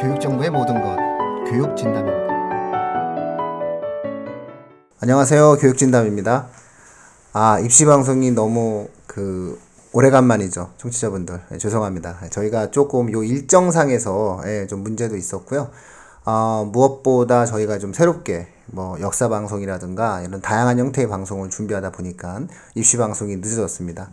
교육정보의 모든 것 교육진담입니다. 안녕하세요. 교육진담입니다. 아 입시 방송이 너무 그 오래간만이죠. 청취자분들 예, 죄송합니다. 저희가 조금 요 일정상에서 예, 좀 문제도 있었고요. 어, 무엇보다 저희가 좀 새롭게 뭐 역사 방송이라든가 이런 다양한 형태의 방송을 준비하다 보니까 입시 방송이 늦어졌습니다.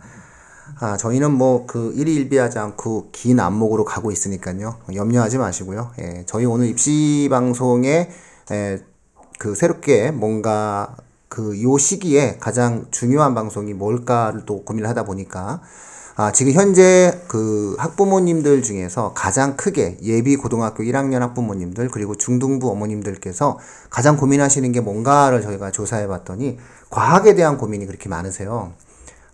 아, 저희는 뭐 그 일희일비하지 않고 긴 안목으로 가고 있으니까요. 염려하지 마시고요. 예, 저희 오늘 입시 방송에 예, 그 새롭게 뭔가 그 요 시기에 가장 중요한 방송이 뭘까를 또 고민을 하다 보니까 아, 지금 현재 그 학부모님들 중에서 가장 크게 예비 고등학교 1학년 학부모님들 그리고 중등부 어머님들께서 가장 고민하시는 게 뭔가를 저희가 조사해 봤더니 과학에 대한 고민이 그렇게 많으세요.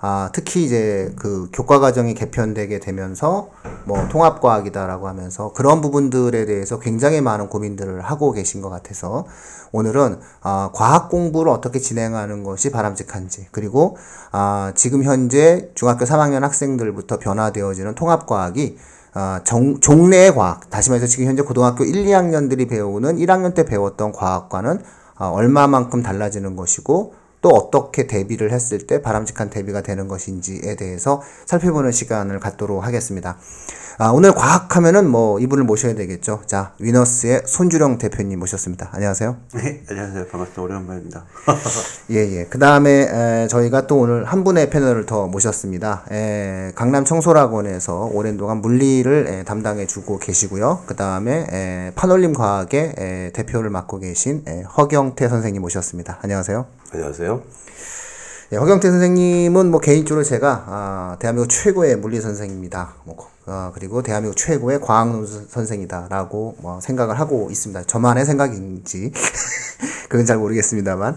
아, 특히 이제 그 교과 과정이 개편되게 되면서 뭐 통합과학이다라고 하면서 그런 부분들에 대해서 굉장히 많은 고민들을 하고 계신 것 같아서 오늘은 아, 과학 공부를 어떻게 진행하는 것이 바람직한지 그리고 아, 지금 현재 중학교 3학년 학생들부터 변화되어지는 통합과학이 아, 정, 종래의 과학, 다시 말해서 지금 현재 고등학교 1, 2학년들이 배우는 1학년 때 배웠던 과학과는 아, 얼마만큼 달라지는 것이고 또 어떻게 대비를 했을 때 바람직한 대비가 되는 것인지에 대해서 살펴보는 시간을 갖도록 하겠습니다. 아, 오늘 과학 하면은 뭐 이분을 모셔야 되겠죠. 자, 위너스의 손주령 대표님 모셨습니다. 안녕하세요. 네, 안녕하세요. 반갑습니다. 오랜만입니다. 예, 예. 그 다음에 저희가 또 오늘 한 분의 패널을 더 모셨습니다. 에, 강남 청소학원에서 오랜 동안 물리를 에, 담당해 주고 계시고요. 그 다음에 판올림 과학의 에, 대표를 맡고 계신 에, 허경태 선생님 모셨습니다. 안녕하세요. 안녕하세요. 예, 허경태 선생님은 뭐 개인적으로 제가 아, 대한민국 최고의 물리 선생입니다. 뭐, 어, 그리고 대한민국 최고의 과학 선생이다라고 뭐 생각을 하고 있습니다. 저만의 생각인지 그건 잘 모르겠습니다만.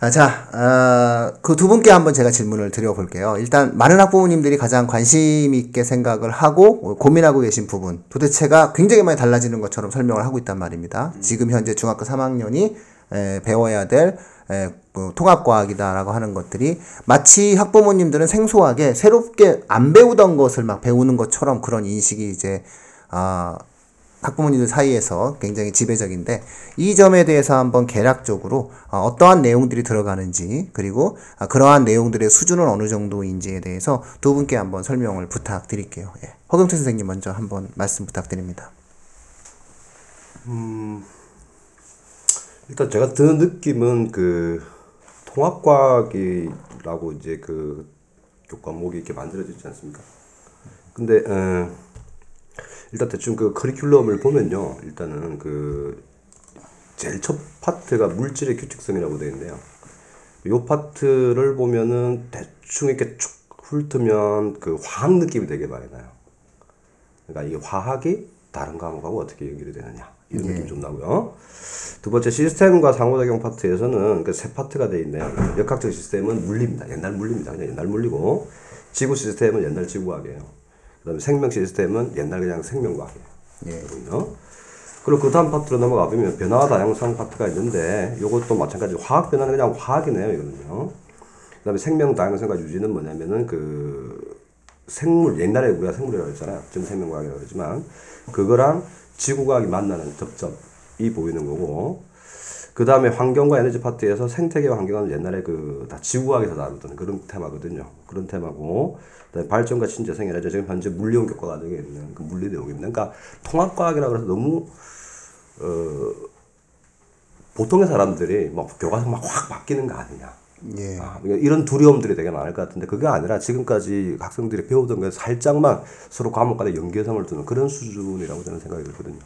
아, 자, 아, 그 두 분께 한번 제가 질문을 드려볼게요. 일단 많은 학부모님들이 가장 관심 있게 생각을 하고 고민하고 계신 부분 도대체가 굉장히 많이 달라지는 것처럼 설명을 하고 있단 말입니다. 지금 현재 중학교 3학년이 에, 배워야 될 통합과학이다라고 하는 것들이 마치 학부모님들은 생소하게 새롭게 안 배우던 것을 막 배우는 것처럼 그런 인식이 이제 아 학부모님들 사이에서 굉장히 지배적인데 이 점에 대해서 한번 개략적으로 어, 떠한 내용들이 들어가는지 그리고 아, 그러한 내용들의 수준은 어느 정도인지에 대해서 두 분께 한번 설명을 부탁드릴게요. 예. 허경태 선생님 먼저 한번 말씀 부탁드립니다. 음, 일단 제가 드는 느낌은 그 통합과학이라고 이제 그 교과목이 이렇게 만들어지지 않습니까? 근데 어, 일단 대충 그 커리큘럼을 보면요, 일단은 그 제일 첫 파트가 물질의 규칙성이라고 되어 있는데요. 요 파트를 보면은 대충 이렇게 쭉 훑으면 그 화학 느낌이 되게 많이 나요. 그러니까 이 화학이 다른 과목하고 어떻게 연결이 되느냐 이런 느낌 좀 나고요. 두 번째 시스템과 상호작용 파트에서는 그세 파트가 되어 있네요. 역학적 시스템은 물리입니다. 옛날 물리입니다. 그냥 옛날 물리고 지구 시스템은 옛날 지구과학이에요. 그다음에 생명 시스템은 옛날 그냥 생명과학이에요. 예. 그리고 그 다음 파트로 넘어가 보면 변화 다양성 파트가 있는데 이것도 마찬가지로 화학 변화는 그냥 화학이네요. 이거는요. 그다음에 생명 다양성과 유지는 뭐냐면은 그 생물 옛날에 우리가 생물이라고 했잖아요. 지금 생명과학이라고 그러지만 그거랑 지구과학이 만나는 접점이 보이는 거고 그 다음에 환경과 에너지 파트에서 생태계와 환경은 옛날에 그 다 지구과학에서 다루던 그런 테마거든요. 그런 테마고 발전과 신재생 에너지 지금 현재 물리온 교과 과정에 있는 그 물리 내용입니다. 그러니까 통합과학이라고 해서 너무 어 보통의 사람들이 뭐 교과서 막 확 바뀌는 거 아니냐. 예. 아, 그러니까 이런 두려움들이 되게 많을 것 같은데 그게 아니라 지금까지 학생들이 배우던 게 살짝만 서로 과목 간의 연계성을 두는 그런 수준이라고 저는 생각이 들거든요.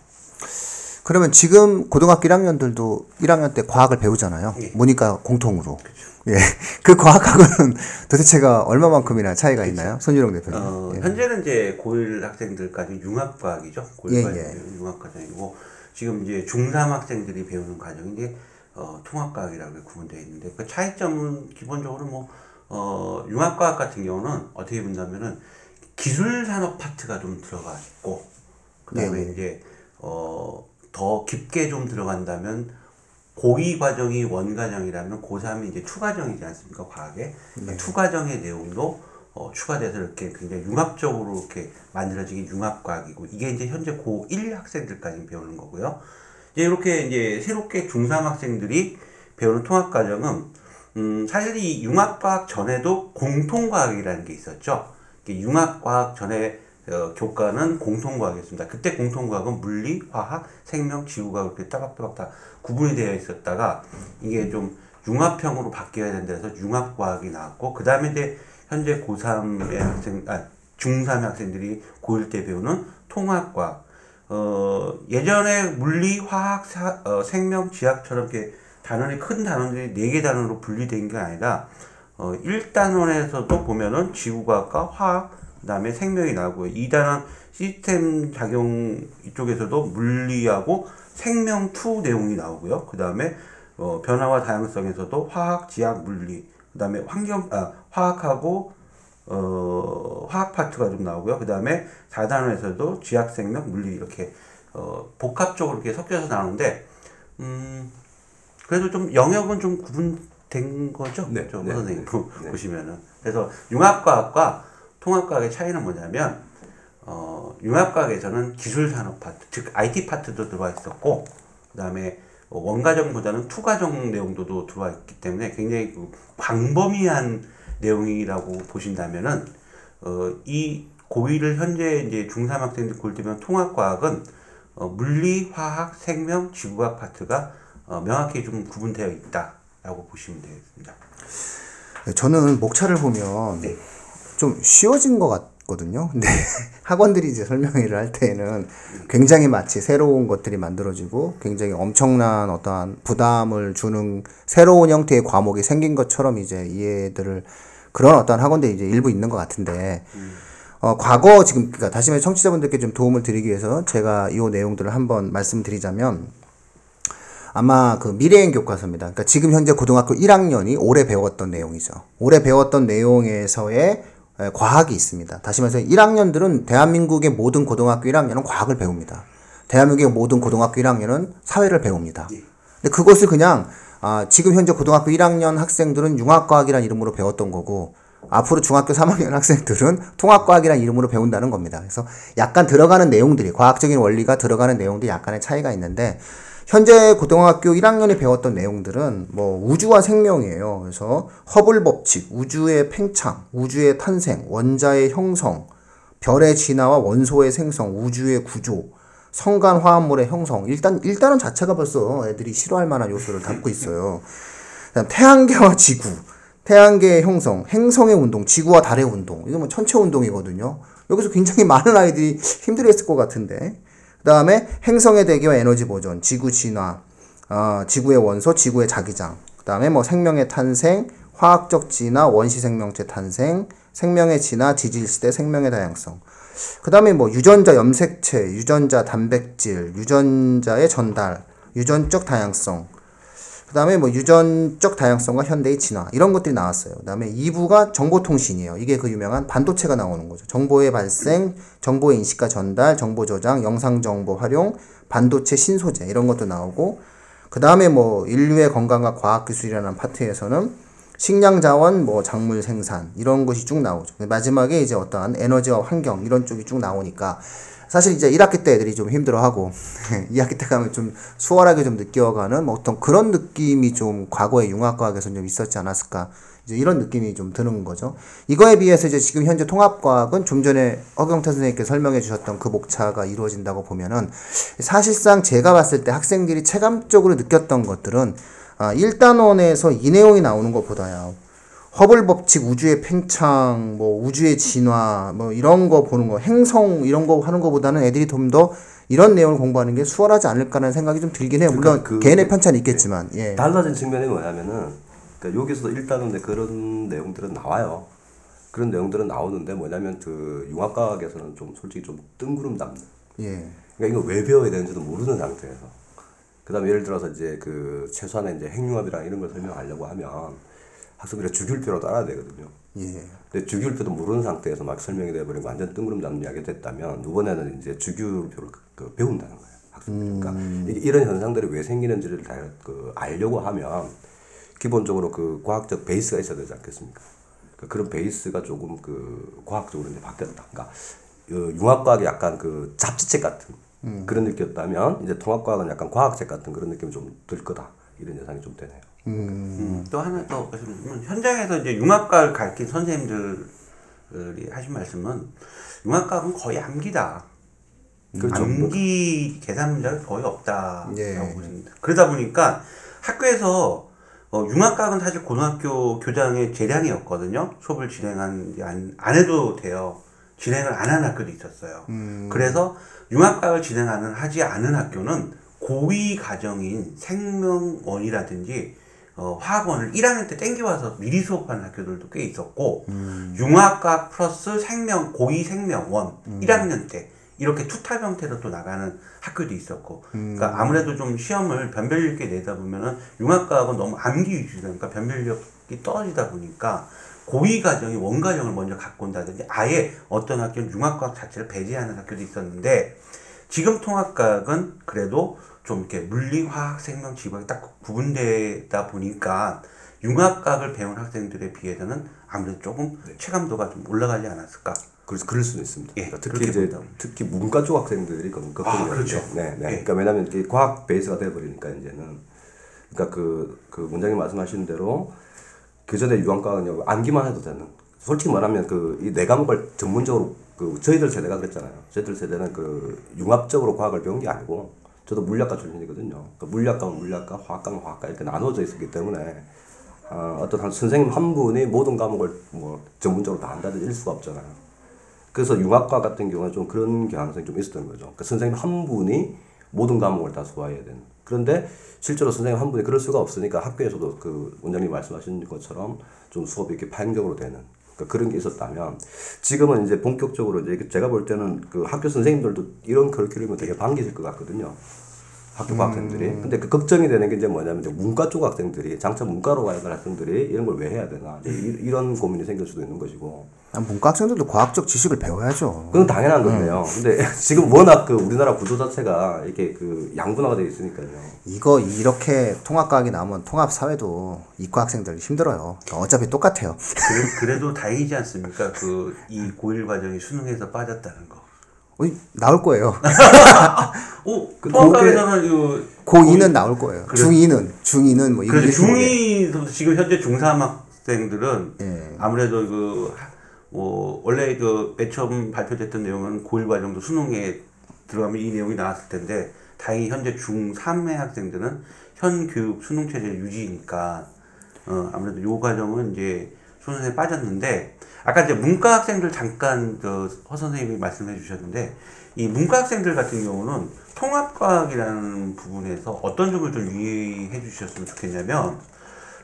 그러면 지금 고등학교 1학년들도 1학년 때 과학을 배우잖아요. 예. 모니까 공통으로. 그렇죠. 예. 그 과학하고는 도대체가 얼마만큼이나 차이가 그렇죠. 있나요? 손유령 대표님. 어, 예. 현재는 이제 고1 학생들까지 융합과학이죠. 고1까지 예, 예. 융합과정이고 지금 이제 중3 학생들이 배우는 과정이 이제 어, 통합과학이라고 구분되어 있는데 그 차이점은 기본적으로 뭐 어, 융합과학 같은 경우는 어떻게 본다면은 기술 산업 파트가 좀 들어가 있고 그다음에 네. 이제 어, 더 깊게 좀 들어간다면 고2 과정이 원 과정이라면 고3이 이제 추 과정이지 않습니까 과학에 그러니까 네. 추과정의 내용도 어, 추가돼서 이렇게 굉장히 융합적으로 이렇게 만들어진 게 융합과학이고 이게 이제 현재 고1 학생들까지 배우는 거고요. 이제 이렇게 이제 새롭게 중3 학생들이 배우는 통합 과정은 음, 사실 이 융합과학 전에도 공통과학이라는 게 있었죠. 융합과학 전에 어, 교과는 공통과학이었습니다. 그때 공통과학은 물리, 화학, 생명, 지구과학 이렇게 따박따박 다 구분이 되어 있었다가 이게 좀 융합형으로 바뀌어야 된다 해서 융합과학이 나왔고 그 다음에 이제 현재 고3의 학생, 아, 중3 학생들이 고1 때 배우는 통합과학. 어, 예전에 물리, 화학, 사, 어, 생명, 지학처럼 이렇게 단원이 큰 단원들이 네 개 단원으로 분리된 게 아니라 어, 1단원에서도 보면은 지구과학과 화학, 그 다음에 생명이 나오고요. 2단원 시스템 작용 이쪽에서도 물리하고 생명 2 내용이 나오고요. 그 다음에 어, 변화와 다양성에서도 화학, 지학, 물리, 그 다음에 환경, 아, 화학하고 어, 화학 파트가 좀 나오고요. 그 다음에 4단원에서도 지학, 생명, 물리 이렇게 어, 복합적으로 이렇게 섞여서 나오는데 음, 그래도 좀 영역은 좀 구분된 거죠? 네, 저 네, 선생님 네, 보- 네. 보시면은 그래서 융합과학과 통합과학의 차이는 뭐냐면 어, 융합과학에서는 기술 산업 파트, 즉 IT 파트도 들어와 있었고 그 다음에 어, 원과정보다는 투과정 내용도 들어와 있기 때문에 굉장히 그 광범위한 내용이라고 보신다면은 어, 이 고1을 현재 이제 중3 학생들 골 때면 통합과학은 어, 물리, 화학, 생명, 지구과학 파트가 어, 명확히 좀 구분되어 있다라고 보시면 되겠습니다. 저는 목차를 보면 네. 좀 쉬워진 것 같 거든요. 근데 학원들이 이제 설명회를 할 때에는 굉장히 마치 새로운 것들이 만들어지고 굉장히 엄청난 어떠한 부담을 주는 새로운 형태의 과목이 생긴 것처럼 이제 이해들을 그런 어떤 학원들이 이제 일부 있는 것 같은데 어, 과거 지금 그러니까 다시 말해 청취자분들께 좀 도움을 드리기 위해서 제가 이 내용들을 한번 말씀드리자면 아마 그 미래행 교과서입니다. 그러니까 지금 현재 고등학교 1학년이 올해 배웠던 내용이죠. 올해 배웠던 내용에서의 에, 과학이 있습니다. 다시 말해서 1학년들은 대한민국의 모든 고등학교 1학년은 과학을 배웁니다. 대한민국의 모든 고등학교 1학년은 사회를 배웁니다. 근데 그것을 그냥 아, 지금 현재 고등학교 1학년 학생들은 융합과학이라는 이름으로 배웠던 거고 앞으로 중학교 3학년 학생들은 통합과학이라는 이름으로 배운다는 겁니다. 그래서 약간 들어가는 내용들이 과학적인 원리가 들어가는 내용들이 약간의 차이가 있는데 현재 고등학교 1학년이 배웠던 내용들은 뭐 우주와 생명이에요. 그래서 허블 법칙, 우주의 팽창, 우주의 탄생, 원자의 형성, 별의 진화와 원소의 생성, 우주의 구조, 성간 화합물의 형성. 일단 일단은 자체가 벌써 애들이 싫어할 만한 요소를 담고 있어요. 그다음 태양계와 지구, 태양계의 형성, 행성의 운동, 지구와 달의 운동. 이거 뭐 천체 운동이거든요. 여기서 굉장히 많은 아이들이 힘들어했을 것 같은데. 그 다음에 행성의 대기와 에너지 보존, 지구 진화, 어, 지구의 원소, 지구의 자기장. 그 다음에 뭐 생명의 탄생, 화학적 진화, 원시 생명체 탄생, 생명의 진화, 지질 시대, 생명의 다양성. 그 다음에 뭐 유전자 염색체, 유전자 단백질, 유전자의 전달, 유전적 다양성. 그 다음에 뭐 유전적 다양성과 현대의 진화 이런 것들이 나왔어요. 그 다음에 2부가 정보통신이에요. 이게 그 유명한 반도체가 나오는 거죠. 정보의 발생, 정보의 인식과 전달, 정보 저장, 영상 정보 활용, 반도체 신소재 이런 것도 나오고 그 다음에 뭐 인류의 건강과 과학 기술이라는 파트에서는 식량 자원, 뭐 작물 생산 이런 것이 쭉 나오죠. 마지막에 이제 어떠한 에너지와 환경 이런 쪽이 쭉 나오니까 사실 이제 1학기 때 애들이 좀 힘들어하고 2학기 때 가면 좀 수월하게 좀 느껴가는 뭐 어떤 그런 느낌이 좀 과거의 융합과학에서 좀 있었지 않았을까 이제 이런 느낌이 좀 드는 거죠. 이거에 비해서 이제 지금 현재 통합과학은 좀 전에 허경태 선생님께 설명해 주셨던 그 목차가 이루어진다고 보면은 사실상 제가 봤을 때 학생들이 체감적으로 느꼈던 것들은 아, 1단원에서 이 내용이 나오는 것보다야 허블 법칙, 우주의 팽창, 뭐 우주의 진화, 뭐 이런 거 보는 거, 행성 이런 거 하는 거보다는 애들이 좀 더 이런 내용을 공부하는 게 수월하지 않을까라는 생각이 좀 들긴 해요. 물론 그- 개인의 편차는 있겠지만, 예. 달라진 측면이 뭐냐면은 그러니까 여기서도 일단은 그런 내용들은 나와요. 그런 내용들은 나오는데 뭐냐면 그 융합과학에서는 좀 솔직히 좀 뜬구름 잡는. 예. 그러니까 이거 왜 배워야 되는지도 모르는 상태에서. 그다음에 예를 들어서 이제 그 최소한의 이제 핵융합이랑 이런 걸 설명하려고 하면 학생들이 주기율표로 따라야 되거든요. 예. 근데 주기율표도 모르는 상태에서 막 설명이 돼버리고 완전 뜬구름 잡는 이야기가 됐다면 이번에는 이제 주기율표를 그- 그 배운다는 거예요. 학생들. 그러니까 이게 이런 현상들이 왜 생기는지를 다 그 알려고 하면 기본적으로 그 과학적 베이스가 있어야 되지 않겠습니까? 그런 베이스가 조금 그 과학적으로 이제 바뀌었다. 그러니까 어, 융합과학이 약간 그 잡지책 같은 그런 느낌이었다면 이제 통합과학은 약간 과학책 같은 그런 느낌이 좀 들 거다. 이런 예상이 좀 되네요. 음, 또 하나 더 말씀드리면 현장에서 이제 융합과를 가르친 선생님들이 하신 말씀은 융합과학은 거의 암기다. 그렇죠. 암기 계산 문제가 거의 없다라고 예. 보십니다. 그러다 보니까 학교에서 어, 융합과학은 사실 고등학교 교장의 재량이었거든요. 수업을 진행한 안, 안 해도 돼요. 진행을 안 하는 학교도 있었어요. 그래서 융합과학을 진행하는 하지 않은 학교는 고위 과정인 생명원이라든지 어, 화학원을 1학년 때 땡겨와서 미리 수업하는 학교들도 꽤 있었고 융합과학 플러스 생명 고2 생명 one 1학년 때 이렇게 two top 형태로 또 나가는 학교도 있었고 그러니까 아무래도 좀 시험을 변별력 있게 내다 보면은 융합과학은 너무 암기 위주다 그러니까 변별력이 떨어지다 보니까 고2 과정인 one 과정을 먼저 갖고 온다든지 아예 어떤 학교는 융합과학 자체를 배제하는 학교도 있었는데 지금 통합과학은 그래도 좀 이렇게 물리, 화학, 생명, 지구학이 딱 구분되다 보니까 융합과학을 배운 학생들에 비해서는 아무래도 조금 체감도가 좀 올라가지 않았을까. 그래서 그럴 수도 있습니다. 예, 그러니까 특히 이제. 특히 문과 쪽 학생들이 그 걱정이 아, 그렇죠. 네, 네. 예. 그러니까 왜냐하면 이게 과학 베이스가 돼버리니까 이제는 그러니까 그, 그 문장님 말씀하신 대로 그 전에 유한과학은 암기만 해도 되는. 솔직히 말하면 그 이 네 과목을 전문적으로 그 저희들 세대가 그랬잖아요. 저희들 세대는 그 융합적으로 과학을 배운 게 아니고 저도 물리학과 출신이거든요. 그 물리학과는 물리학과, 화학과는 화학과 이렇게 나눠져 있었기 때문에 어, 어떤 한 선생님 한 분이 모든 과목을 뭐 전문적으로 다 한다든지 일 수가 없잖아요. 그래서 융합과 같은 경우는 좀 그런 경향성이 좀 있었던 거죠. 그 선생님 한 분이 모든 과목을 다 소화해야 되는. 그런데 실제로 선생님 한 분이 그럴 수가 없으니까 학교에서도 그 원장님 말씀하신 것처럼 좀 수업이 이렇게 파행적으로 되는 그러니까 그런 게 있었다면 지금은 이제 본격적으로 이제 제가 볼 때는 그 학교 선생님들도 이런 커리큘럼을 되게 반기실 것 같거든요. 학교 학생들이. 근데 그 걱정이 되는 게 이제 뭐냐면 이제 문과 쪽 학생들이 장차 문과로 가야 할 학생들이 이런 걸 왜 해야 되나 이제 이- 이런 고민이 생길 수도 있는 것이고. 아, 문과 학생들도 과학적 지식을 배워야죠. 그건 당연한 건데요. 근데 지금 워낙 그 우리나라 구조 자체가 이렇게 그 양분화가 되어 있으니까요. 이거 이렇게 통합과학이 나오면 통합 사회도 이과 학생들 힘들어요. 어차피 똑같아요. 그래, 도 다행이지 않습니까? 그 이 고1 과정이 수능에서 빠졌다는 거. 어이, 나올 거예요. 오, 그 통합과학에서는 그 고2는 나올 거예요. 중2는 중2는 뭐 그래서 인글리시 모르게. 중2 지금 현재 중3 학생들은 예. 아무래도 그, 뭐, 원래 그, 맨 처음 발표됐던 내용은 고1 과정도 수능에 들어가면 이 내용이 나왔을 텐데, 다행히 현재 중3의 학생들은 현 교육 수능 체제 유지니까, 어, 아무래도 요 과정은 이제 수능에 빠졌는데, 아까 이제 문과 학생들 잠깐, 저, 허 선생님이 말씀해 주셨는데, 이 문과 학생들 같은 경우는 통합과학이라는 부분에서 어떤 점을 좀 유의해 주셨으면 좋겠냐면,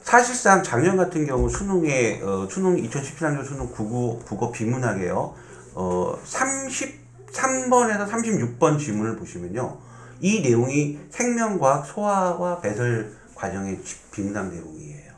사실상 작년 같은 경우 수능에 어, 수능 2017학년 수능 국어 국어 비문학이에요. 어 33번에서 36번 지문을 보시면요. 이 내용이 생명과학 소화와 배설 과정의 지- 비문학 내용이에요.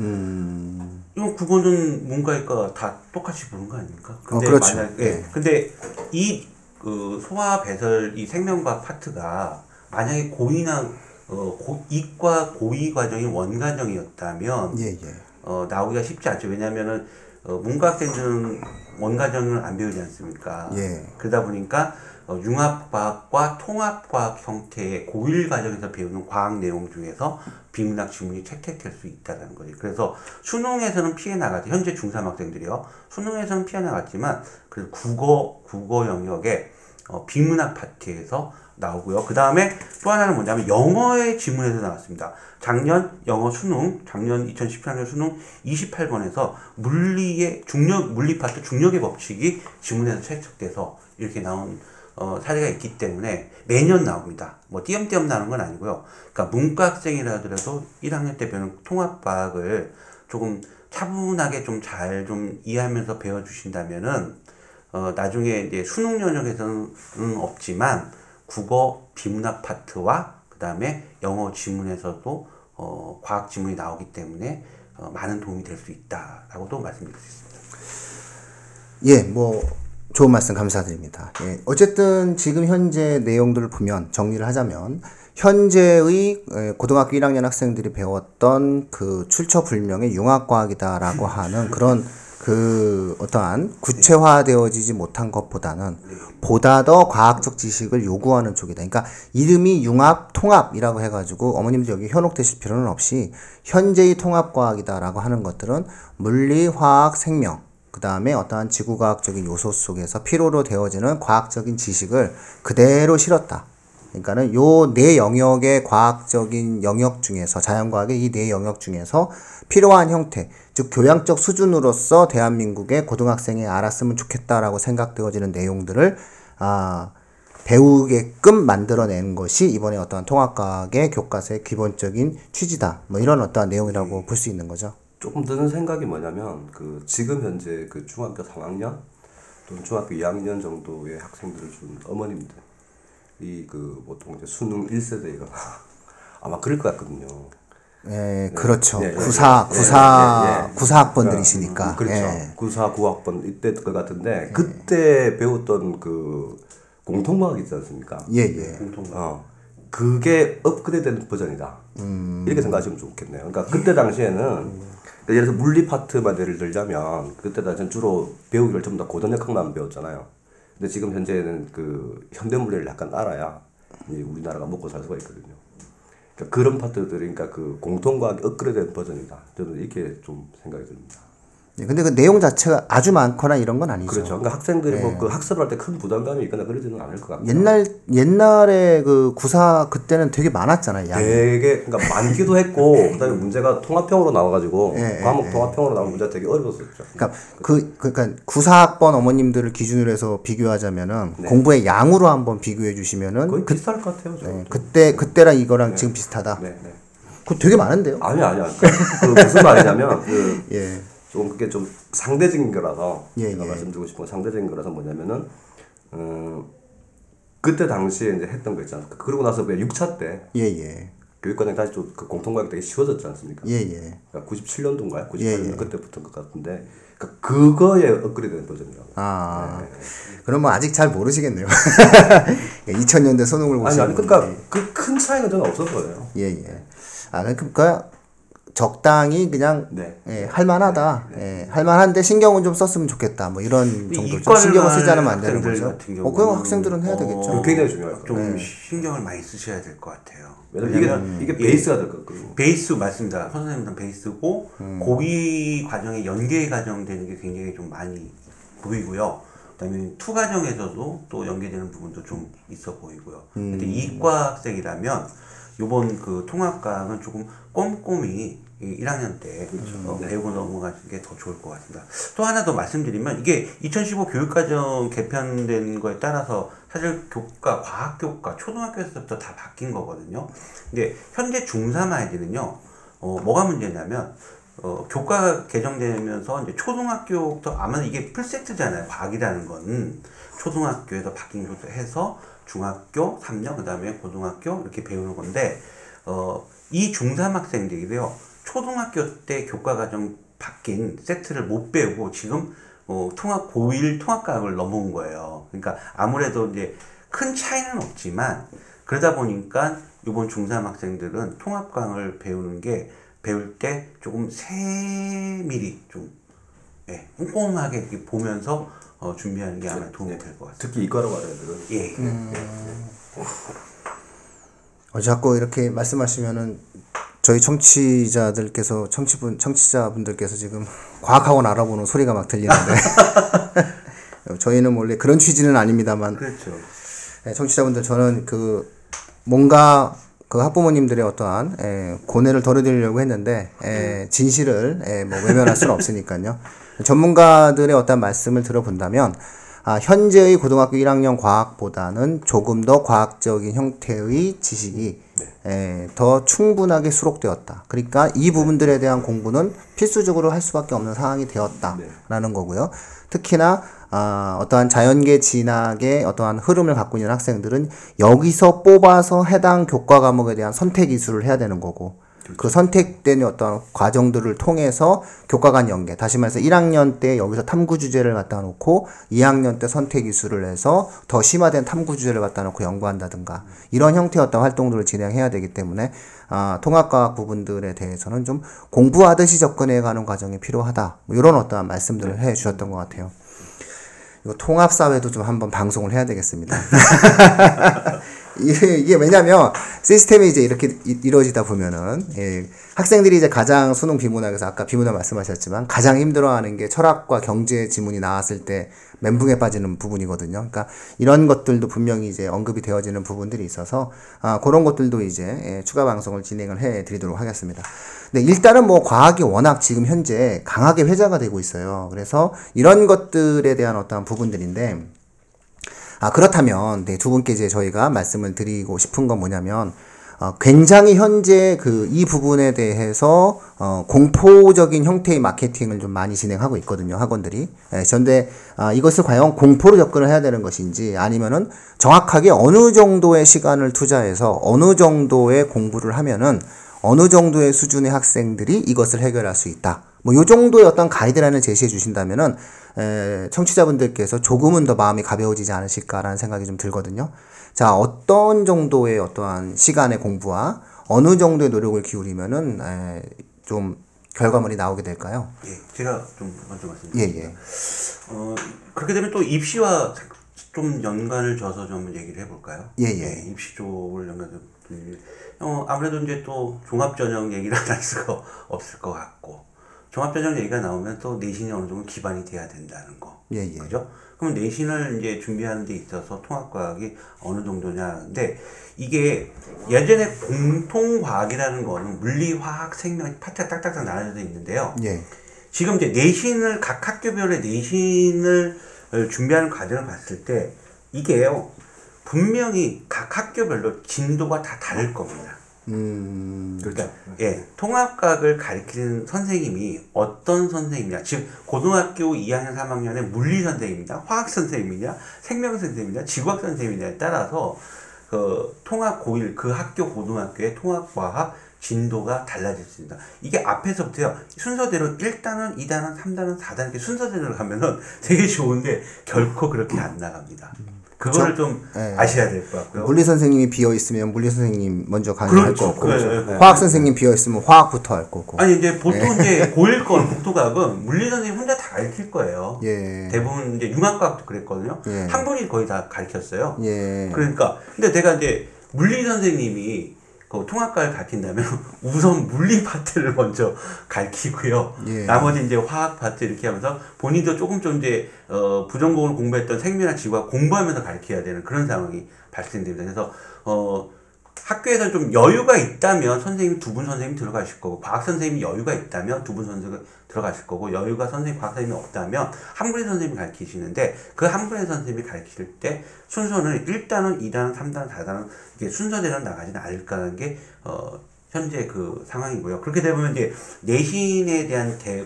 음. 이건 국어는 문과니까 다 똑같이 보는 거 아닙니까? 어, 그렇죠. 만약, 예. 네. 근데 이 그 소화 배설 이 생명과학 파트가 만약에 고이나 어, 고, 이과 고이 과정이 원 과정이었다면 예, 예. 어, 나오기가 쉽지 않죠. 왜냐하면은 어, 문과 학생들은 원과정을 안 배우지 않습니까? 예. 그러다 보니까 어, 융합과학과 통합과학 형태의 고1 과정에서 배우는 과학 내용 중에서 비문학 지문이 채택될 수 있다는 거죠. 그래서 수능에서는 피해 나갔죠. 현재 중3 학생들이요. 수능에서는 피해 나갔지만 그 국어 국어 영역에 어, 비문학 파트에서 나오고요. 그 다음에 또 하나는 뭐냐면 영어의 지문에서 나왔습니다. 작년 영어 수능, 작년 2017학년 수능 28번에서 물리의 중력, 물리 파트 중력의 법칙이 지문에서 채택돼서 이렇게 나온 어, 사례가 있기 때문에 매년 나옵니다. 뭐 띄엄띄엄 나는 건 아니고요. 그러니까 문과 학생이라 하더라도 1학년 때 배우는 통합과학을 조금 차분하게 좀잘좀 이해하면서 배워주신다면은 어, 나중에 이제 수능 영역에서는 없지만 국어 비문학 파트와 그 다음에 영어 지문에서도 어, 과학 지문이 나오기 때문에 어, 많은 도움이 될 수 있다라고도 말씀드릴 수 있습니다. 예, 뭐 좋은 말씀 감사드립니다. 예, 어쨌든 지금 현재 내용들을 보면 정리를 하자면 현재의 에, 고등학교 1학년 학생들이 배웠던 그 출처 불명의 융합과학이다라고 하는 그런 그 어떠한 구체화되어지지 못한 것보다는 보다 더 과학적 지식을 요구하는 쪽이다. 그러니까 이름이 융합 통합이라고 해가지고 어머님들 여기 현혹되실 필요는 없이 현재의 통합과학이다라고 하는 것들은 물리, 화학, 생명 그 다음에 어떠한 지구과학적인 요소 속에서 필요로 되어지는 과학적인 지식을 그대로 실었다. 그러니까는 요 네 영역의 과학적인 영역 중에서 자연과학의 이 네 영역 중에서 필요한 형태, 즉 교양적 수준으로서 대한민국의 고등학생이 알았으면 좋겠다라고 생각되어지는 내용들을 아 배우게끔 만들어낸 것이 이번에 어떠한 통합과학의 교과서의 기본적인 취지다. 뭐 이런 어떠한 내용이라고 볼 수 있는 거죠. 조금 드는 생각이 뭐냐면 그 지금 현재 그 중학교 3학년 또는 중학교 2학년 정도의 학생들을 준 어머님들 이 그 보통 이제 수능 1세대가 아마 그럴 것 같거든요. 예, 그렇죠. 예, 예, 구사, 예, 구사, 예, 예, 예. 구사 학번들이시니까. 음, 그렇죠. 예. 구사 구학번 이때 것 같은데 그때 배웠던 그 공통과학 있지 않습니까? 예, 예. 공통과. 어. 그게 업그레이드된 버전이다. 이렇게 생각하시면 좋겠네요. 그러니까 그때 당시에는 그러니까 예를 들어서 물리 파트만 예를 들자면 그때 당시엔 주로 배우기를 전부 다 고전역학만 배웠잖아요. 근데 지금 현재는 그 현대 물리를 약간 알아야 이 우리나라가 먹고 살 수가 있거든요. 그러니까 그런 파트들이 그러니까 그 공통과학 업그레이드된 버전이다. 저는 이렇게 좀 생각이 듭니다. 예, 근데 그 내용 자체가 아주 많거나 이런 건 아니죠. 그렇죠. 그러니까 학생들이 뭐그 학습을 할 때 큰 부담감이 있거나 그러지는 않을 것 같고. 옛날 옛날에 그 구사 그때는 되게 많았잖아요. 양이. 되게 그러니까 많기도 했고 그다음에 문제가 통합형으로 나와가지고 예, 과목 통합형으로 나온 문제가 되게 어려웠었죠. 그러니까 그 그러니까 구사학번 어머님들을 기준으로 해서 비교하자면은 네. 공부의 양으로 한번 비교해 주시면은 거의 비슷할 것 같아요. 저. 예, 그때 그때랑 이거랑 지금 비슷하다. 네, 네. 그거 되게 많은데요. 아니 아니야. 그 무슨 말이냐면 그 예. 좀 그게 좀 상대적인 거라서 예, 제가 예. 말씀드리고 싶은 건 상대적인 거라서 뭐냐면은 어, 그때 당시에 이제 했던 거 있잖아요. 그러고 나서 그 6차 때 예, 예. 교육과정이 다시 좀 그 공통과학이 되게 쉬워졌지 않습니까? 예, 예. 그러니까 97년도인가요? 98년도 예, 예. 그때부터 것 같은데 그러니까 그거에 업그레이드된 버전이라고. 아. 네. 그럼 뭐 아직 잘 모르시겠네요. 2000년대 수능을 아니 보시는 아니 그러니까 그 큰 차이는 저는 없어 보여요. 예, 예. 아, 그러니까 적당히 그냥 네. 예, 할만하다. 예, 할만한데 신경은 좀 썼으면 좋겠다. 뭐 이런 정도죠. 신경을 쓰지 갈 않으면 안 되는 거죠. 어, 그럼 학생들은 해야 어, 되겠죠. 그거 굉장히 중요할 좀 거예요. 신경을 많이 쓰셔야 될 것 같아요. 왜냐면 이게 이게 예, 베이스가 될 거거든요. 베이스 맞습니다. 선생님들 베이스고 음. 고기 과정에 연계 과정 되는 게 굉장히 좀 많이 보이고요. 그다음에 투 과정에서도 또 연계되는 부분도 좀 있어 보이고요. 음. 근데 이과 학생이라면 요번 그 통합과학은 조금 꼼꼼히 이 1학년 때 그렇죠. 어, 네. 배우고 넘어가는 게 더 좋을 것 같습니다. 또 하나 더 말씀드리면 이게 2015 교육과정 개편된 거에 따라서 사실 교과, 과학교과, 초등학교에서부터 다 바뀐 거거든요. 근데 현재 중3 아이들은요, 어, 뭐가 문제냐면, 어, 교과가 개정되면서 이제 초등학교부터 아마 이게 풀세트잖아요. 과학이라는 건 초등학교에서 바뀐 것도 해서 중학교 3년, 그 다음에 고등학교 이렇게 배우는 건데, 어, 이 중3 학생들이요, 초등학교 때 교과 과정 바뀐 세트를 못 배우고 지금 어, 통합 고1 통합과학을 넘어온 거예요. 그러니까 아무래도 이제 큰 차이는 없지만 그러다 보니까 이번 중3 학생들은 통합과학을 배우는 게 배울 때 조금 세밀히 좀 예, 꼼꼼하게 이렇게 보면서 어, 준비하는 게 아마 도움이 될 것 같습니다. 특히 이과로 가는 애들은 예. 어, 자꾸 이렇게 말씀하시면은 저희 청취자들께서 청취분 청취자분들께서 지금 과학학원 알아보는 소리가 막 들리는데 저희는 원래 그런 취지는 아닙니다만 그렇죠. 예, 청취자분들 저는 그 뭔가 그 학부모님들의 어떠한 예, 고뇌를 덜어드리려고 했는데 예, 진실을 예, 뭐 외면할 수는 없으니까요. 전문가들의 어떤 말씀을 들어본다면 아, 현재의 고등학교 1학년 과학보다는 조금 더 과학적인 형태의 지식이 예, 더 충분하게 수록되었다. 그러니까 이 부분들에 대한 공부는 필수적으로 할 수밖에 없는 상황이 되었다라는 거고요. 특히나 아, 어떠한 자연계 진학의 어떠한 흐름을 갖고 있는 학생들은 여기서 뽑아서 해당 교과 과목에 대한 선택 이수를 해야 되는 거고 그 선택된 어떤 과정들을 통해서 교과 간 연계 다시 말해서 1학년 때 여기서 탐구 주제를 갖다 놓고 2학년 때 선택 이수를 해서 더 심화된 탐구 주제를 갖다 놓고 연구한다든가 이런 형태의 어떤 활동들을 진행해야 되기 때문에 아, 통합과학 부분들에 대해서는 좀 공부하듯이 접근해 가는 과정이 필요하다 뭐 이런 어떠한 말씀들을 해 주셨던 것 같아요. 이거 통합사회도 좀 한번 방송을 해야 되겠습니다. 이게, 왜냐면 시스템이 이제 이렇게 이- 이루어지다 보면은 예, 학생들이 이제 가장 수능 비문학에서 아까 비문학 말씀하셨지만 가장 힘들어하는 게 철학과 경제 지문이 나왔을 때 멘붕에 빠지는 부분이거든요. 그러니까 이런 것들도 분명히 이제 언급이 되어지는 부분들이 있어서 아, 그런 것들도 이제 예, 추가 방송을 진행을 해 드리도록 하겠습니다. 네, 일단은 뭐 과학이 워낙 지금 현재 강하게 회자가 되고 있어요. 그래서 이런 것들에 대한 어떠한 부분들인데 아, 그렇다면, 네, 두 분께 이제 저희가 말씀을 드리고 싶은 건 뭐냐면, 어, 굉장히 현재 그 이 부분에 대해서 어, 공포적인 형태의 마케팅을 좀 많이 진행하고 있거든요, 학원들이. 예, 그런데 아, 이것을 과연 공포로 접근을 해야 되는 것인지 아니면은 정확하게 어느 정도의 시간을 투자해서 어느 정도의 공부를 하면은 어느 정도의 수준의 학생들이 이것을 해결할 수 있다. 뭐 요 정도의 어떤 가이드라인을 제시해 주신다면은 에, 청취자분들께서 조금은 더 마음이 가벼워지지 않으실까라는 생각이 좀 들거든요. 자, 어떤 정도의 어떠한 시간의 공부와 어느 정도의 노력을 기울이면은 에, 좀 결과물이 나오게 될까요? 예, 제가 좀 먼저 예, 말씀드립니다. 예. 어, 그렇게 되면 또 입시와 좀 연관을 져서 좀 얘기를 해볼까요? 예, 예. 입시 쪽을 연관해서 어, 아무래도 이제 또 종합전형 얘기를 안 할 수가 없을 것 같고 종합전형 얘기가 나오면 또 내신이 어느 정도 기반이 돼야 된다는 거. 예, 예. 그죠? 그럼 내신을 이제 준비하는 데 있어서 통합과학이 어느 정도냐. 근데 이게 예전에 공통과학이라는 거는 물리, 화학, 생명 파트가 딱딱딱 나눠져 있는데요. 예. 지금 이제 내신을 각 학교별의 내신을 어, 준비하는 과정을 봤을 때 이게요 분명히 각 학교별로 진도가 다 다를 겁니다. 음, 그러니까 예 통합과학을 가르치는 선생님이 어떤 선생님이냐 지금 고등학교 2학년 3학년의 물리 선생님이냐 화학 선생님이냐 생명 선생님이냐 지구학 선생님이냐에 따라서 그 통합 고1 그 학교 고등학교의 통합과학 진도가 달라질 수 있다. 이게 앞에서부터요 순서대로 1단원, 2단원, 3단원, 4단원 이렇게 순서대로 가면은 되게 좋은데 결코 그렇게 안 나갑니다. 그거를 좀 예. 아셔야 될 것 같고요. 물리 선생님이 비어 있으면 물리 선생님 먼저 강의할 그렇죠. 거고, 네, 네. 화학 선생님 비어 있으면 화학부터 할 거고. 아니 이제 보통 이제 고1 건 국토과학은 물리 선생님 혼자 다 가르칠 거예요. 예. 대부분 이제 융합과학도 그랬거든요. 예. 한 분이 거의 다 가르쳤어요. 예. 그러니까 근데 내가 이제 물리 선생님이 그 통합과를 가르친다면 우선 물리 파트를 먼저 가르치고요. 예. 나머지 이제 화학 파트 이렇게 하면서 본인도 조금 좀 이제 어 부전공을 공부했던 생명이나 지구학 공부하면서 가르쳐야 되는 그런 상황이 발생됩니다. 그래서 어 학교에서 좀 여유가 있다면 선생님 두 분 선생님 들어가실 거고 과학 선생님이 여유가 있다면 두 분 선생님 들어가실 거고 여유가 선생님 과학 선생님이 없다면 한 분의 선생님이 가르치시는데 그 한 분의 선생님이 가르칠 때 순서는 1단원, 2단원, 3단원, 4단원 이게 순서대로 나가지는 않을까라는 게 어, 현재 그 상황이고요. 그렇게 되면 이제 내신에 대한 대,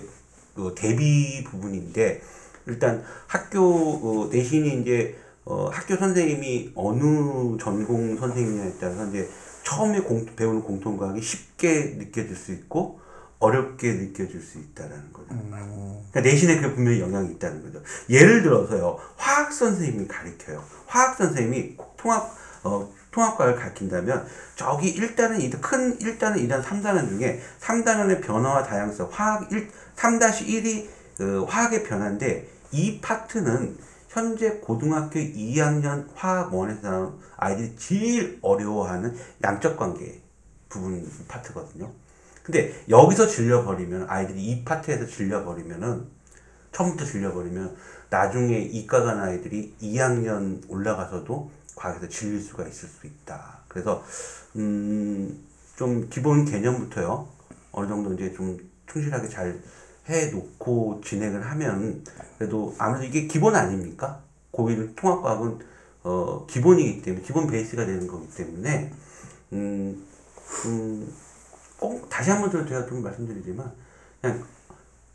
그 대비 부분인데 일단 학교 어, 내신이 이제 어, 학교 선생님이 어느 전공 선생님이냐에 따라서 이제 처음에 공, 배우는 공통과학이 쉽게 느껴질 수 있고 어렵게 느껴질 수 있다라는 거죠. 그러니까 내신에 그 분명히 영향이 있다는 거죠. 예를 들어서요, 화학 선생님이 가르쳐요. 화학 선생님이 통합 어, 통합과를 가르친다면 저기 1단은 2단, 큰 1단은 2단, 3단원 중에 3단원의 변화와 다양성, 화학 1, 3-1이 그 화학의 변화인데 이 파트는 현재 고등학교 2학년 화학 원에서 나온 아이들이 제일 어려워하는 양적 관계 부분 파트거든요. 근데 여기서 질려버리면 아이들이 이 파트에서 질려버리면은 처음부터 질려버리면 나중에 이과 간 아이들이 2학년 올라가서도 과학에서 질릴 수가 있을 수 있다. 그래서 음, 좀 기본 개념부터요. 어느 정도 이제 좀 충실하게 잘 해놓고 진행을 하면 그래도 아무래도 이게 기본 아닙니까? 고1 통합과학은 어, 기본이기 때문에 기본 베이스가 되는 거기 때문에 음, 음, 꼭 다시 한 번 더 제가 좀 말씀드리지만 그냥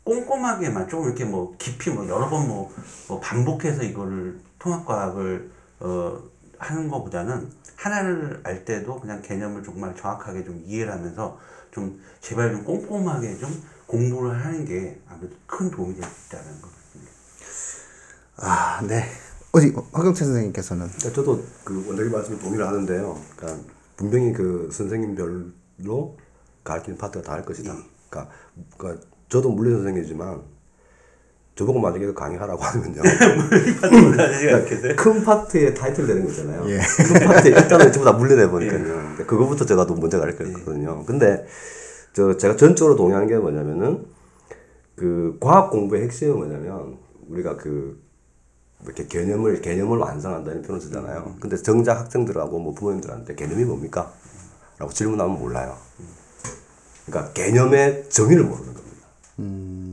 꼼꼼하게만 좀 이렇게 뭐 깊이 뭐 여러 번뭐 반복해서 이거를 통합과학을 어 하는 것보다는 하나를 알 때도 그냥 개념을 정말 정확하게 좀 이해를 하면서 좀 제발 좀 꼼꼼하게 좀 공부를 하는 게 아무래도 큰 도움이 될 수 있다는 거 같습니다. 아, 네. 어디 허경태 선생님께서는 그러니까 저도 그 원장님 말씀에 동의를 하는데요. 그러니까 분명히 그 선생님별로 가르치는 파트가 다를 것이다. 그러니까, 그러니까 저도 물리 선생님이지만 저보고 만약에 그 강의하라고 하면요. 그러니까 큰 파트의 타이틀 되는 거잖아요. 큰 파트에 일단은 전부 다 물려내 보니까요. 그러니까 그거부터 제가 또 먼저 가르쳤거든요. 근데 저 제가 전적으로 동의하는 게 뭐냐면은 그 과학 공부의 핵심은 뭐냐면 우리가 그 이렇게 개념을 개념을 완성한다는 표현을 쓰잖아요. 근데 정작 학생들하고 뭐 부모님들한테 개념이 뭡니까? 라고 질문하면 몰라요. 그러니까 개념의 정의를 모르는 겁니다.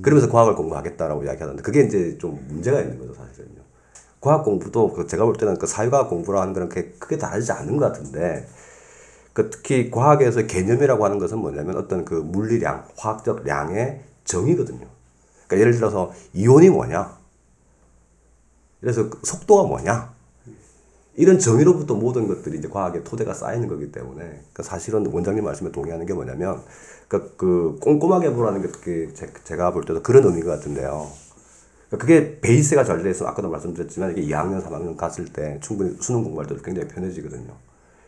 그러면서 과학을 공부하겠다라고 이야기하는데 그게 이제 좀 문제가 있는 거죠, 사실은요. 과학 공부도 그 제가 볼 때는 그 사회과학 공부를 하는 거랑 크게 다르지 않은 것 같은데 그 특히 과학에서 개념이라고 하는 것은 뭐냐면 어떤 그 물리량, 화학적 량의 정의거든요. 그러니까 예를 들어서 이온이 뭐냐? 그래서 그 속도가 뭐냐? 이런 정의로부터 모든 것들이 이제 과학의 토대가 쌓이는 거기 때문에 그러니까 사실은 원장님 말씀에 동의하는 게 뭐냐면 그, 그 꼼꼼하게 보라는 게 제가 볼 때도 그런 의미인 것 같은데요. 그러니까 그게 베이스가 잘돼 있으면 아까도 말씀드렸지만 이게 2학년, 3학년 갔을 때 충분히 수능 공부할 때도 굉장히 편해지거든요.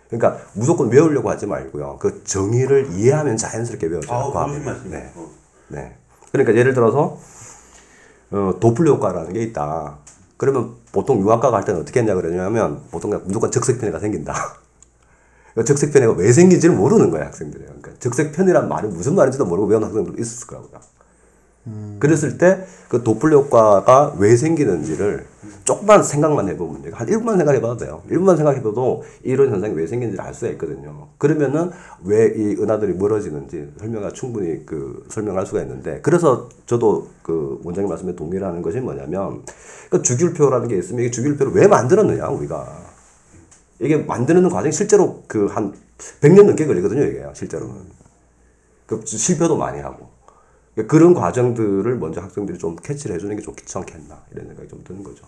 그러니까 무조건 외우려고 하지 말고요. 그 정의를 이해하면 자연스럽게 외워져요. 아우, 과학은. 네. 어. 네. 그러니까 예를 들어서 어, 도플러 효과라는 게 있다. 그러면 보통 유학과 갈 때는 어떻게 했냐 그러냐면 보통 그냥 무조건 적색 편애가 생긴다. 그 적색 편애가 왜 생긴지를 모르는 거야 학생들이. 그러니까 적색 편애란 말이 무슨 말인지도 모르고 외우는 학생들도 있었을 거라고요. 그랬을 때 그 도플러 효과가 왜 생기는지를 조금만 생각만 해보면 돼요. 한 1분만 생각해봐도 돼요. 1분만 생각해봐도 이런 현상이 왜 생기는지를 알 수가 있거든요. 그러면은 왜 이 은하들이 멀어지는지 설명을 충분히 그 설명할 수가 있는데 그래서 저도 그 원장님 말씀에 동의를 하는 것이 뭐냐면 그 주기율표라는 게 있으면 이 주기율표를 왜 만들었느냐 우리가 이게 만드는 과정이 실제로 그 한 100년 넘게 걸리거든요 이게 실제로는 그 실패도 많이 하고 그러니까 그런 과정들을 먼저 학생들이 좀 캐치를 해주는 게좀 좋지 않겠나 이런 생각이 좀 드는 거죠.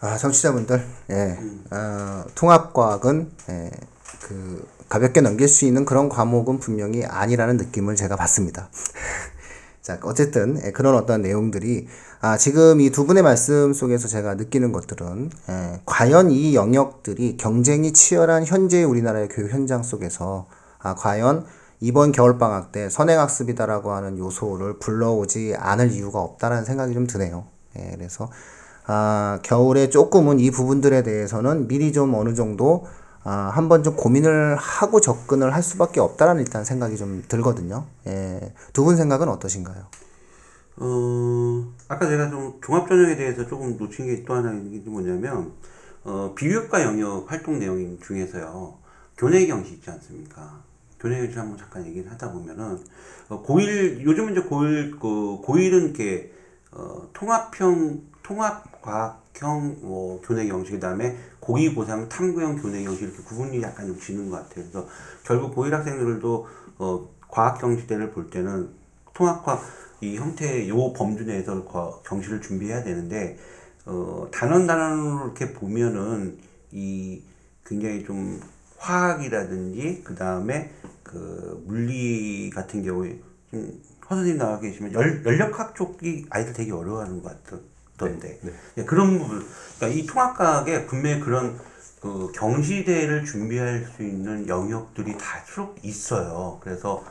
아, 청취자분들, 예, 어, 통합과학은 예, 그 가볍게 넘길 수 있는 그런 과목은 분명히 아니라는 느낌을 제가 받습니다. 자, 어쨌든 예, 그런 어떤 내용들이 아, 지금 이 두 분의 말씀 속에서 제가 느끼는 것들은 예, 과연 이 영역들이 경쟁이 치열한 현재의 우리나라의 교육 현장 속에서 아, 과연 이번 겨울방학 때 선행학습이다라고 하는 요소를 불러오지 않을 이유가 없다라는 생각이 좀 드네요. 예, 그래서 아, 겨울에 조금은 이 부분들에 대해서는 미리 좀 어느 정도 아, 한번 좀 고민을 하고 접근을 할 수밖에 없다라는 일단 생각이 좀 들거든요. 예. 두 분 생각은 어떠신가요? 어, 아까 제가 좀 종합전형에 대해서 조금 놓친 게 또 하나 있는 게 뭐냐면, 어, 비교과 영역 활동 내용 중에서요, 교내 경시 있지 않습니까? 교내 경시 한번 잠깐 얘기를 하다 보면은, 어, 고1, 요즘은 이제 고1, 그, 고1은 이렇게, 어, 통합형, 통합과학형, 뭐, 교내 경시, 그 다음에 고2, 고3 탐구형 교내 경시 이렇게 구분이 약간 좀 지는 것 같아요. 그래서 결국 고1 학생들도, 어, 과학 경시대를 볼 때는 통합과 이 형태의 요 범주 내에서 과- 경시를 준비해야 되는데 어, 단원 단원으로 이렇게 보면은 이 굉장히 좀 화학이라든지 그 다음에 그 물리 같은 경우에 좀 허선생님 나와 계시면 열, 연력학 쪽이 아이들 되게 어려워하는 것 같던데 예, 그런 부분 그러니까 이 통합과학에 분명히 그런 그 경시대를 준비할 수 있는 영역들이 다쭉 있어요. 그래서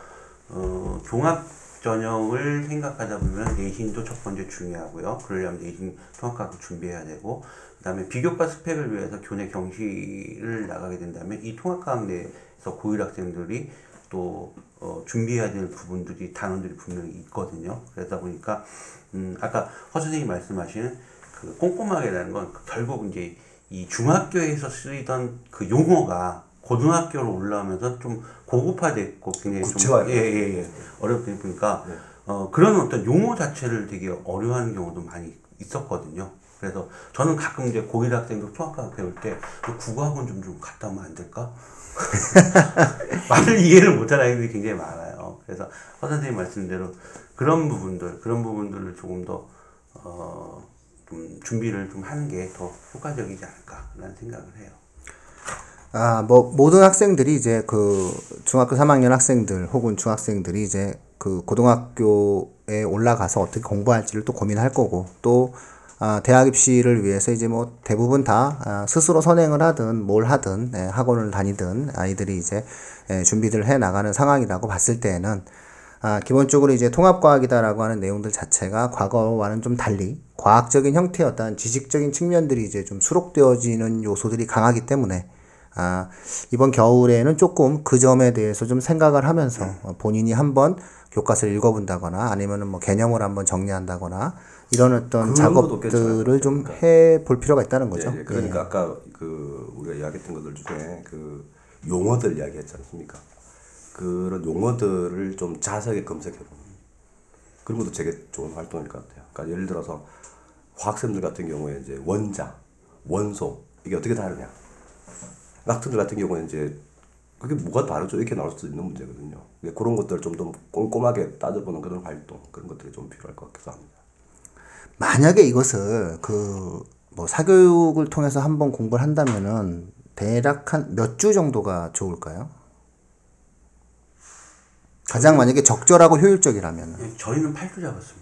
어, 종합 전형을 생각하다 보면 내신도 첫 번째 중요하고요. 그러려면 내신 통합과학을 준비해야 되고, 그 다음에 비교과 스펙을 위해서 교내 경시를 나가게 된다면 이 통합과학 내에서 고1 학생들이 또 어, 준비해야 될 부분들이 단원들이 분명히 있거든요. 그러다 보니까 음, 아까 허 선생님 말씀하신 그 꼼꼼하게라는 건 결국 이제 이 중학교에서 쓰이던 그 용어가 고등학교로 올라오면서 좀 고급화됐고 굉장히 좀 구체화돼요. 예, 예, 예. 어렵게 보니까 어, 그런 어떤 용어 자체를 되게 어려워하는 경우도 많이 있었거든요. 그래서 저는 가끔 이제 고1 학생들 통합과학 배울 때그 국어학원 좀, 좀 갔다 오면 안 될까? 말을 이해를 못하는 아이들이 굉장히 많아요. 그래서 허 선생님 말씀대로 그런 부분들, 그런 부분들을 조금 더, 어, 좀 준비를 좀 하는 게 더 효과적이지 않을까라는 생각을 해요. 아, 뭐 모든 학생들이 이제 그 중학교 3학년 학생들 혹은 중학생들이 이제 그 고등학교에 올라가서 어떻게 공부할지를 또 고민할 거고 또 아, 대학 입시를 위해서 이제 뭐 대부분 다 아, 스스로 선행을 하든 뭘 하든 예, 학원을 다니든 아이들이 이제 예, 준비를 해 나가는 상황이라고 봤을 때에는 아, 기본적으로 이제 통합과학이다라고 하는 내용들 자체가 과거와는 좀 달리 과학적인 어떤 지식적인 측면들이 이제 좀 수록되어지는 요소들이 강하기 때문에 아, 이번 겨울에는 조금 그 점에 대해서 좀 생각을 하면서 어, 본인이 한번 교과서를 읽어본다거나 아니면은 뭐 개념을 한번 정리한다거나 이런 어떤 작업들을 좀 해 볼 필요가 있다는 거죠. 예, 예. 그러니까 아까 그 우리가 이야기했던 것들 중에 그 용어들 이야기했지 않습니까? 그런 용어들을 좀 자세하게 검색해 보는 그런 것도 되게 좋은 활동일 것 같아요. 그러니까 예를 들어서 화학생들 같은 경우에 이제 원자, 원소 이게 어떻게 다르냐? 낙천들 같은 경우에 이제 그게 뭐가 다르죠? 이렇게 나올 수 있는 문제거든요. 그런 것들을 좀 더 꼼꼼하게 따져보는 그런 활동 그런 것들이 좀 필요할 것 같기도 합니다. 만약에 이것을 그 뭐 사교육을 통해서 한번 공부를 한다면은 대략 한 몇 주 정도가 좋을까요? 가장 만약에 적절하고 효율적이라면 예, 저희는 8주 잡았습니다.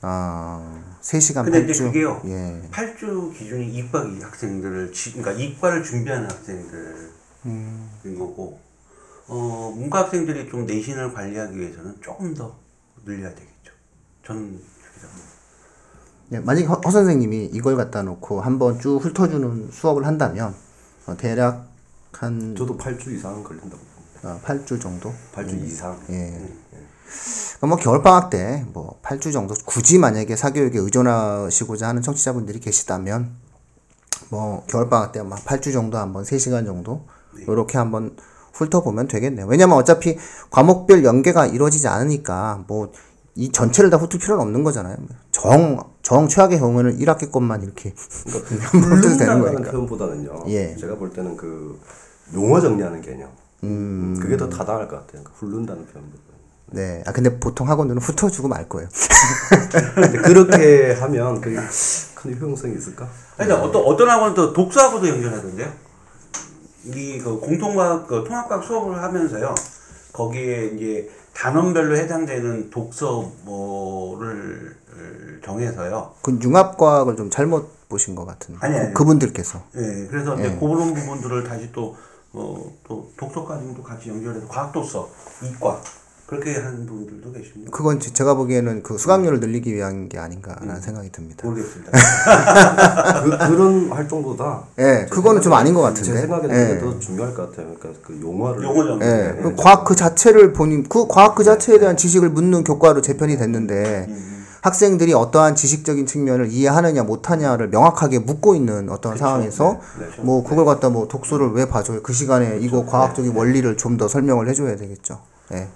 아, 3시간 근데 이제 8주. 그게요. 예. 8주 기준이 이과 학생들을 지, 그러니까 이과를 준비하는 학생들인 거고 어, 문과 학생들이 좀 내신을 관리하기 위해서는 조금 더 늘려야 되겠죠. 저는 그렇게 생각합니다. 예, 만약에 허, 허 선생님이 이걸 갖다 놓고 한번 쭉 훑어주는 수업을 한다면 어, 대략 한 저도 8주 이상은 걸린다고 봅니다. 어, 8주 정도? 8주 이상. 예. 그럼 뭐 겨울방학 때 뭐 8주 정도 굳이 만약에 사교육에 의존하시고자 하는 청취자분들이 계시다면 뭐 겨울방학 때 아마 8주 정도 한번 3시간 정도 이렇게 한번 훑어보면 되겠네요. 왜냐면 어차피 과목별 연계가 이루어지지 않으니까 뭐 이 전체를 다 훑을 필요는 없는 거잖아요. 정, 정 최악의 경우에는 1학기 것만 이렇게 훑어도 되는 훑는다는 거니까. 표현보다는요. 예. 제가 볼 때는 그 용어 정리하는 개념. 음. 그게 더 타당할 것 같아요. 그 훑는다는 표현보다. 네. 아, 근데 보통 학원들은 훑어주고 말 거예요. 근데 그렇게 하면 그게 큰 효용성이 있을까? 근데 어떤 어떤 학원은 또 독서하고도 연결하던데요. 이 그 공통과학 그 통합과학 수업을 하면서요. 거기에 이제 단원별로 해당되는 독서 뭐를 정해서요. 그 융합과학을 좀 잘못 보신 것 같은데. 아니, 아니. 그, 분들께서 예, 그래서 이제 그런 부분들을 다시 또, 어, 또 독서까지도 같이 연결해서 과학 독서, 이과 그렇게 하는 분들도 계십니다. 그건 제- 제가 보기에는 그 수강료를 늘리기 위한 게 아닌가라는 생각이 듭니다. 모르겠습니다. 그, 그런 활동보다 예, 제 그거는 좀 아닌 것 같은데. 제 생각에는 예. 더 중요할 것 같아요. 그러니까 그 용어를 용어 정리. 예, 네. 그 과학 그 자체를 본인 그 과학 그 자체에 대한 지식을 묻는 교과로 재편이 됐는데 학생들이 어떠한 지식적인 측면을 이해하느냐 못하냐를 명확하게 묻고 있는 어떤 상황에서 뭐 그걸 갖다 뭐 독서를 왜 봐줘요? 그 시간에 이거 과학적인 원리를 좀 더 설명을 해줘야 되겠죠. 예.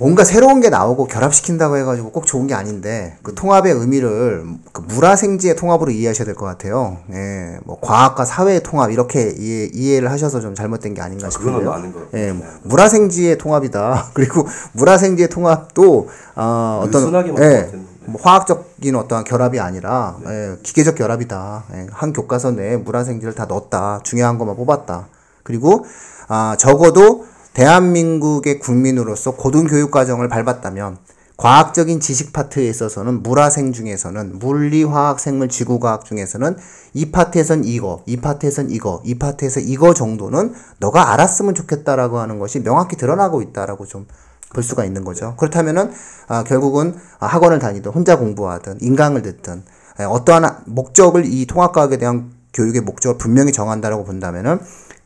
뭔가 새로운 게 나오고 결합시킨다고 해가지고 꼭 좋은 게 아닌데 그 통합의 의미를 그 물화생지의 통합으로 이해하셔야 될 것 같아요. 예, 뭐 과학과 사회의 통합 이렇게 이해, 이해를 하셔서 좀 잘못된 게 아닌가 그건 싶은데요. 아닌. 예, 물화생지의 통합이다. 그리고 물화생지의 통합도 어, 어떤 느슨하게 말할 예, 네. 뭐 화학적인 어떠한 결합이 아니라 예, 기계적 결합이다. 예, 한 교과서 내에 물화생지를 다 넣었다. 중요한 것만 뽑았다. 그리고 아, 적어도 대한민국의 국민으로서 고등교육 과정을 밟았다면 과학적인 지식 파트에 있어서는 물화생 중에서는 물리, 화학, 생물, 지구과학 중에서는 이 파트에선 이거, 이 파트에선 이거, 이 파트에서 이거 정도는 너가 알았으면 좋겠다라고 하는 것이 명확히 드러나고 있다라고 좀 볼 수가 있는 거죠. 그렇다면은 아, 결국은 아, 학원을 다니든 혼자 공부하든 인강을 듣든 에, 어떠한 하- 목적을 이 통합과학에 대한 교육의 목적을 분명히 정한다라고 본다면은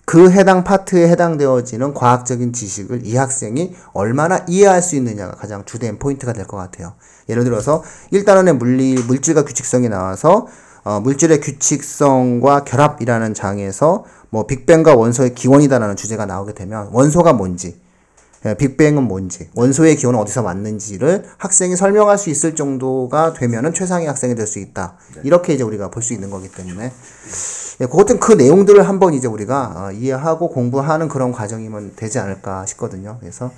그 해당 파트에 해당되어지는 과학적인 지식을 이 학생이 얼마나 이해할 수 있느냐가 가장 주된 포인트가 될 것 같아요. 예를 들어서 1단원의 물리 물질과 규칙성이 나와서 어, 물질의 규칙성과 결합이라는 장에서 뭐 빅뱅과 원소의 기원이다라는 주제가 나오게 되면 원소가 뭔지 예, 빅뱅은 뭔지, 원소의 기원은 어디서 왔는지를 학생이 설명할 수 있을 정도가 되면은 최상의 학생이 될 수 있다. 이렇게 이제 우리가 볼 수 있는 거기 때문에 예, 그것은 그 내용들을 한번 이제 우리가 어, 이해하고 공부하는 그런 과정이면 되지 않을까 싶거든요. 그래서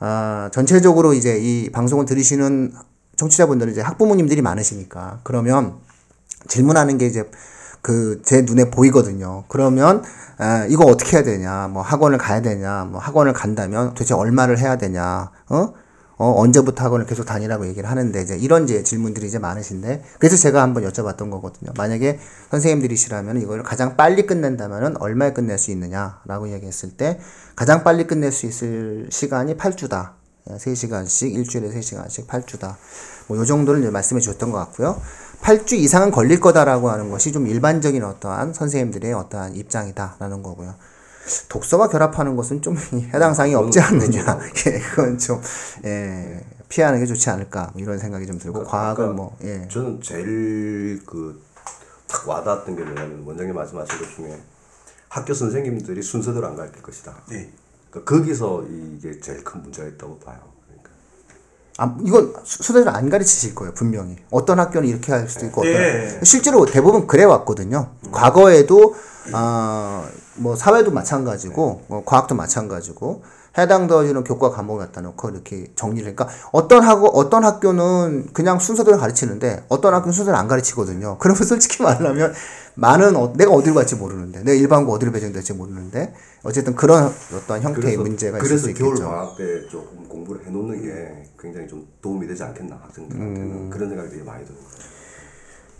아, 전체적으로 이제 이 방송을 들으시는 청취자분들은 이제 학부모님들이 많으시니까 그러면 질문하는 게 이제 그 제 눈에 보이거든요. 그러면 에, 이거 어떻게 해야 되냐? 뭐 학원을 가야 되냐? 뭐 학원을 간다면 도대체 얼마를 해야 되냐? 어? 어, 언제부터 학원을 계속 다니라고 얘기를 하는데 이제 이런 이제 질문들이 이제 많으신데 그래서 제가 한번 여쭤봤던 거거든요. 만약에 선생님들이시라면 이걸 가장 빨리 끝낸다면은 얼마에 끝낼 수 있느냐라고 얘기했을 때 가장 빨리 끝낼 수 있을 시간이 8주다. 3시간씩 일주일에 3시간씩 8주다. 뭐 요 정도를 이제 말씀해 주셨던 것 같고요. 8주 이상은 걸릴 거다라고 하는 것이 좀 일반적인 어떠한 선생님들의 어떠한 입장이다라는 거고요. 독서와 결합하는 것은 좀 해당 사항이 없지 않느냐. 예, 그건 좀 예, 피하는 게 좋지 않을까 뭐 이런 생각이 좀 들고 과학을 뭐 예. 저는 제일 그딱 와닿았던 게 뭐냐면 원장님 말씀하신 것 중에 학교 선생님들이 순서대로 안 가르칠 것이다. 네. 그러니까 거기서 이게 제일 큰 문제가 있다고 봐요. 아, 이건 수- 수대로 안 가르치실 거예요, 분명히. 어떤 학교는 이렇게 할 수도 있고, 어떤 네. 실제로 대부분 그래 왔거든요. 과거에도, 아, 뭐, 사회도 마찬가지고, 뭐 과학도 마찬가지고, 해당되어지는 교과 과목을 갖다 놓고 이렇게 정리를, 그러니까 어떤 하고, 어떤 학교는 그냥 순서대로 가르치는데, 어떤 학교는 순서대로 안 가르치거든요. 그러면 솔직히 말하면, 많은, 어, 내가 어디로 갈지 모르는데, 내가 일반고 어디로 배정될지 모르는데, 어쨌든 그런 어떤 형태의 문제가 있을 수 그래서 겨울 있겠죠. 방학 때 조금 공부를 해놓는 게 굉장히 좀 도움이 되지 않겠나 학생들한테는 음. 그런 생각이 되게 많이 들어요.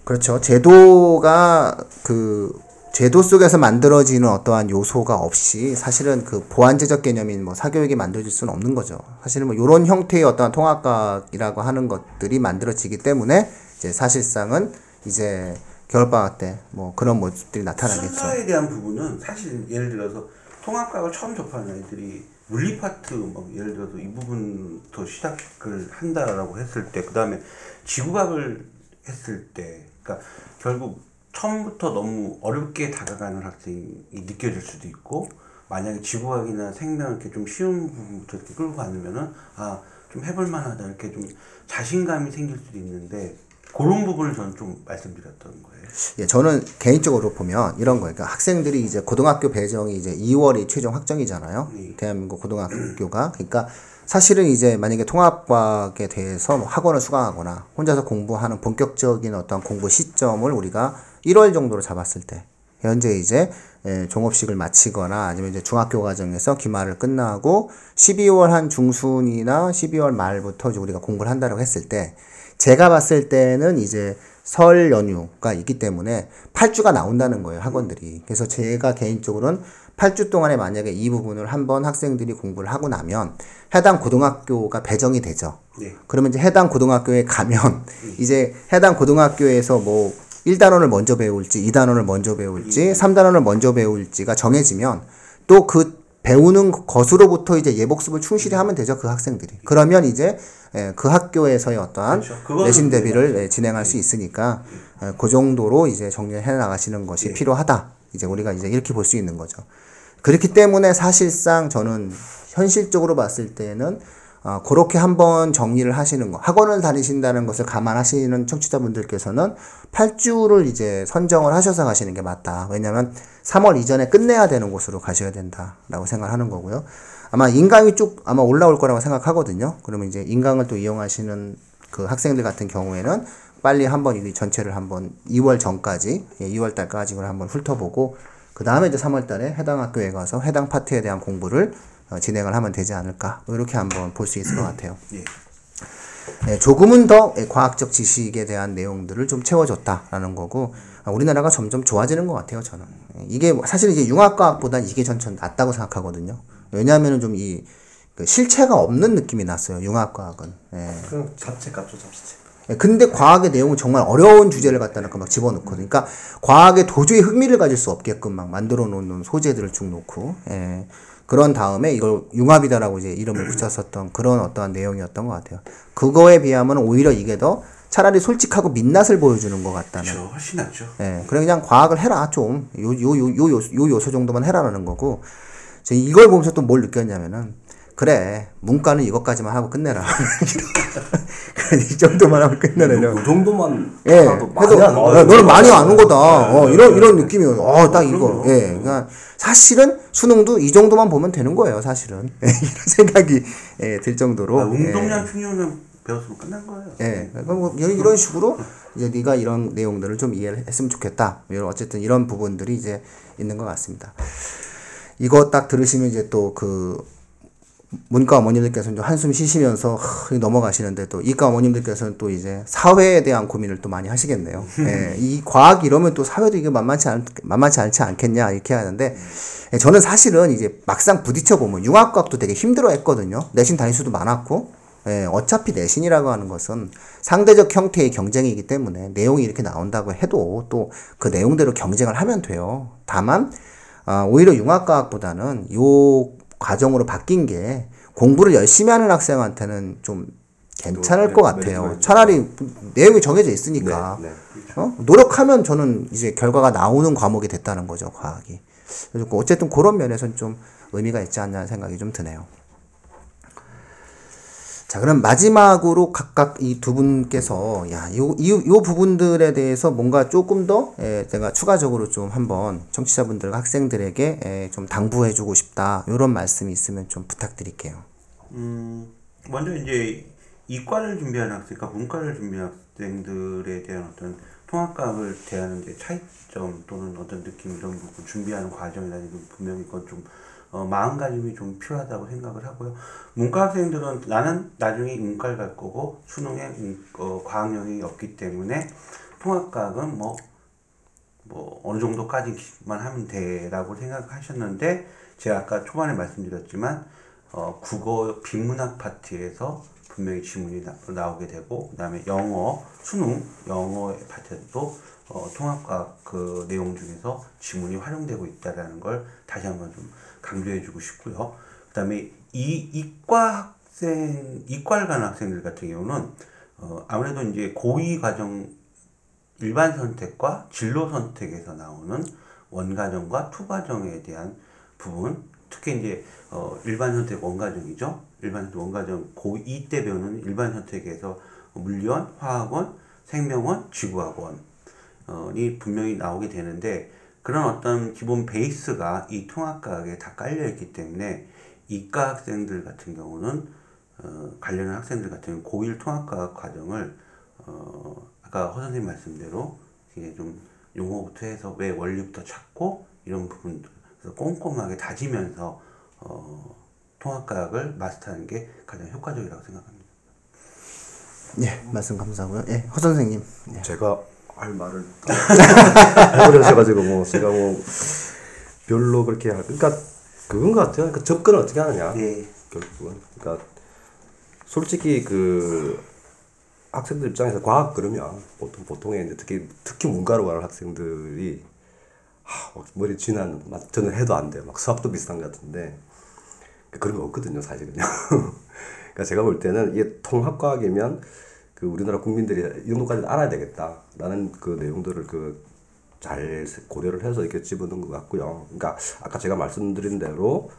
그렇죠. 제도가 그 제도 속에서 만들어지는 어떠한 요소가 없이 사실은 그 보완제적 개념인 뭐 사교육이 만들어질 수는 없는 거죠. 사실은 뭐 이런 형태의 어떠한 통합각이라고 하는 것들이 만들어지기 때문에 이제 사실상은 이제 겨울방학 때 뭐 그런 모습들이 나타나겠죠. 순서에 대한 부분은 사실 예를 들어서 통합과학을 처음 접하는 아이들이 물리 파트 뭐 예를 들어서 이 부분부터 시작을 한다라고 했을 때 그다음에 지구과학을 했을 때 그러니까 결국 처음부터 너무 어렵게 다가가는 학생이 느껴질 수도 있고 만약에 지구과학이나 생명 이렇게 좀 쉬운 부분부터 이렇게 끌고 가면은 아 좀 해볼 만하다 이렇게 좀 자신감이 생길 수도 있는데 그런 부분을 저는 좀 말씀드렸던 거예요. 예, 저는 개인적으로 보면 이런 거예요. 그러니까 학생들이 이제 고등학교 배정이 이제 2월이 최종 확정이잖아요. 네. 대한민국 고등학교가. 그러니까 사실은 이제 만약에 통합과학에 대해서 뭐 학원을 수강하거나 혼자서 공부하는 본격적인 어떤 공부 시점을 우리가 1월 정도로 잡았을 때 현재 이제 예, 종업식을 마치거나 아니면 이제 중학교 과정에서 기말을 끝나고 12월 한 중순이나 12월 말부터 이제 우리가 공부를 한다고 했을 때 제가 봤을 때는 이제 설 연휴가 있기 때문에 8주가 나온다는 거예요, 학원들이. 그래서 제가 개인적으로는 8주 동안에 만약에 이 부분을 한번 학생들이 공부를 하고 나면 해당 고등학교가 배정이 되죠. 네. 그러면 이제 해당 고등학교에 가면 이제 해당 고등학교에서 뭐 1단원을 먼저 배울지 2단원을 먼저 배울지 3단원을 먼저 배울지가 정해지면 또그 배우는 것으로부터 이제 예복습을 충실히 하면 되죠 그 학생들이. 그러면 이제 예, 그 학교에서의 어떠한 그렇죠. 내신 대비를 예, 진행할 수 있으니까 예, 그 정도로 이제 정리해 나가시는 것이 필요하다. 이제 우리가 이제 이렇게 볼 수 있는 거죠. 그렇기 때문에 사실상 저는 현실적으로 봤을 때는 어, 그렇게 한번 정리를 하시는 거, 학원을 다니신다는 것을 감안하시는 청취자분들께서는 8주를 이제 선정을 하셔서 가시는 게 맞다. 왜냐하면 3월 이전에 끝내야 되는 곳으로 가셔야 된다라고 생각하는 거고요. 아마 인강이 쭉 아마 올라올 거라고 생각하거든요. 그러면 이제 인강을 또 이용하시는 그 학생들 같은 경우에는 빨리 한번 이 전체를 한번 2월 전까지, 예, 2월 달까지 를 한번 훑어보고 그 다음에 이제 3월 달에 해당 학교에 가서 해당 파트에 대한 공부를 어, 진행을 하면 되지 않을까. 뭐 이렇게 한번 볼 수 있을 것 같아요. 예. 예, 조금은 더 예, 과학적 지식에 대한 내용들을 좀 채워줬다라는 거고 아, 우리나라가 점점 좋아지는 것 같아요 저는 예, 이게 뭐 사실 이제 융합과학보다 이게 전전 낫다고 생각하거든요 왜냐하면은 좀이 그 실체가 없는 느낌이 났어요 융합과학은 예. 그냥 잡채 잡채. 예, 근데 과학의 내용은 정말 어려운 주제를 갖다 놓고 막 집어넣거든요. 그러니까 과학에 도저히 흥미를 가질 수 없게끔 막 만들어 놓는 소재들을 쭉 놓고, 예. 그런 다음에 이걸 융합이다라고 이제 이름을 붙였었던 그런 어떠한 내용이었던 것 같아요. 그거에 비하면 오히려 이게 더 차라리 솔직하고 민낯을 보여주는 것 같다는. 그렇죠. 훨씬 낫죠. 예, 그래 그냥 과학을 해라 좀. 요 요 요 요 요 요 요소 정도만 해라라는 거고. 저 이걸 보면서 또 뭘 느꼈냐면은 그래 문과는 이것까지만 하고 끝내라. 이 정도만 하고 끝내라. 그 정도만 예, 해도 와요. 너는 많이 아는 거다. 어, 이런 이런 느낌이요. 어, 딱 이거. 예, 그러니까 사실은 수능도 이 정도만 보면 되는 거예요. 사실은 예, 이런 생각이 예, 들 정도로. 아, 예. 운동량, 충격량 배웠으면 끝난 거예요. 예, 그럼 뭐 이런 이런 식으로 이제 네가 이런 내용들을 좀 이해를 했으면 좋겠다. 이런 어쨌든 이런 부분들이 이제 있는 것 같습니다. 이거 딱 들으시면 이제 또 그 문과 어머님들께서는 좀 한숨 쉬시면서 하, 넘어가시는데 또 이과 어머님들께서는 또 이제 사회에 대한 고민을 또 많이 하시겠네요. 예, 이 과학 이러면 또 사회도 이게 만만치 않 만만치 않지 않겠냐 이렇게 하는데 예, 저는 사실은 이제 막상 부딪혀 보면 융합과학도 되게 힘들어했거든요. 내신 다닐 수도 많았고 예, 어차피 내신이라고 하는 것은 상대적 형태의 경쟁이기 때문에 내용이 이렇게 나온다고 해도 또 그 내용대로 경쟁을 하면 돼요. 다만 아, 오히려 융합과학보다는 요 과정으로 바뀐 게 공부를 열심히 하는 학생한테는 좀 괜찮을 네, 것 메리트가 같아요. 차라리 내용이 정해져 있으니까 네, 네. 어? 노력하면 저는 이제 결과가 나오는 과목이 됐다는 거죠, 과학이. 그래서 어쨌든 그런 면에서는 좀 의미가 있지 않냐는 생각이 좀 드네요. 자, 그럼 마지막으로 각각 이 두 분께서 야, 요, 이, 요 부분들에 대해서 뭔가 조금 더 에, 제가 추가적으로 좀 한번 청취자분들과 학생들에게 에, 좀 당부해 주고 싶다. 요런 말씀이 있으면 좀 부탁드릴게요. 음, 먼저 이제 이과를 준비하는 학생, 그러니까 문과를 준비하는 학생들에 대한 어떤 통합과학을 대하는 데 차이점 또는 어떤 느낌 이런 부분 준비하는 과정이라는 분명히 그건 좀 어, 마음가짐이 좀 필요하다고 생각을 하고요. 문과 학생들은 나는 나중에 문과를 갈 거고 수능에 음, 어, 과학 영역이 없기 때문에 통합과학은 뭐 뭐 어느 정도까지만 하면 돼라고 생각하셨는데 제가 아까 초반에 말씀드렸지만 어, 국어 비문학 파트에서 분명히 지문이 나, 나오게 되고 그다음에 영어 수능 영어 파트에도 어, 통합과학 그 내용 중에서 지문이 활용되고 있다라는 걸 다시 한번 좀 강조해주고 싶고요. 그 다음에 이 이과 학생 이과를 가는 학생들 같은 경우는 어, 아무래도 이제 고위 과정 일반 선택과 진로 선택에서 나오는 원과정과 투과정에 대한 부분, 특히 이제 어, 일반 선택 원과정이죠. 일반 선택 원과정 고2 때 배우는 일반 선택에서 물리원, 화학원, 생명원, 지구학원이 분명히 나오게 되는데 그런 어떤 기본 베이스가 이 통합과학에 다 깔려 있기 때문에 이과 학생들 같은 경우는 어, 관련한 학생들 같은 경우는 고1 통합과학 과정을 어, 아까 허 선생님 말씀대로 이게 좀 용어부터 해서 왜 원리부터 찾고 이런 부분들 그래서 꼼꼼하게 다지면서 어, 통합과학을 마스터하는 게 가장 효과적이라고 생각합니다. 예, 말씀 감사하고요. 예, 허 선생님. 예. 제가 할 말을 다 해버려셔가지고 뭐 제가 뭐 별로 그렇게 할 그러니까 그건 것 같아요. 그러니까 접근을 어떻게 하느냐. 예. 결국은 그러니까 솔직히 그 학생들 입장에서 과학 그러면 보통 보통의 이제 특히 특히 문과로 가는 학생들이 하, 막 머리 쥐나는 막 저는 해도 안 돼요. 막 수학도 비슷한 것 같은데 그런 거 없거든요, 사실은요. 그러니까 제가 볼 때는 이게 통합과학이면 그 우리나라 국민들이 이 정도까지 알아야 되겠다라는 그 내용들을 그 잘 고려를 해서 이렇게 집어넣은 것 같고요. 그러니까 아까 제가 말씀드린 대로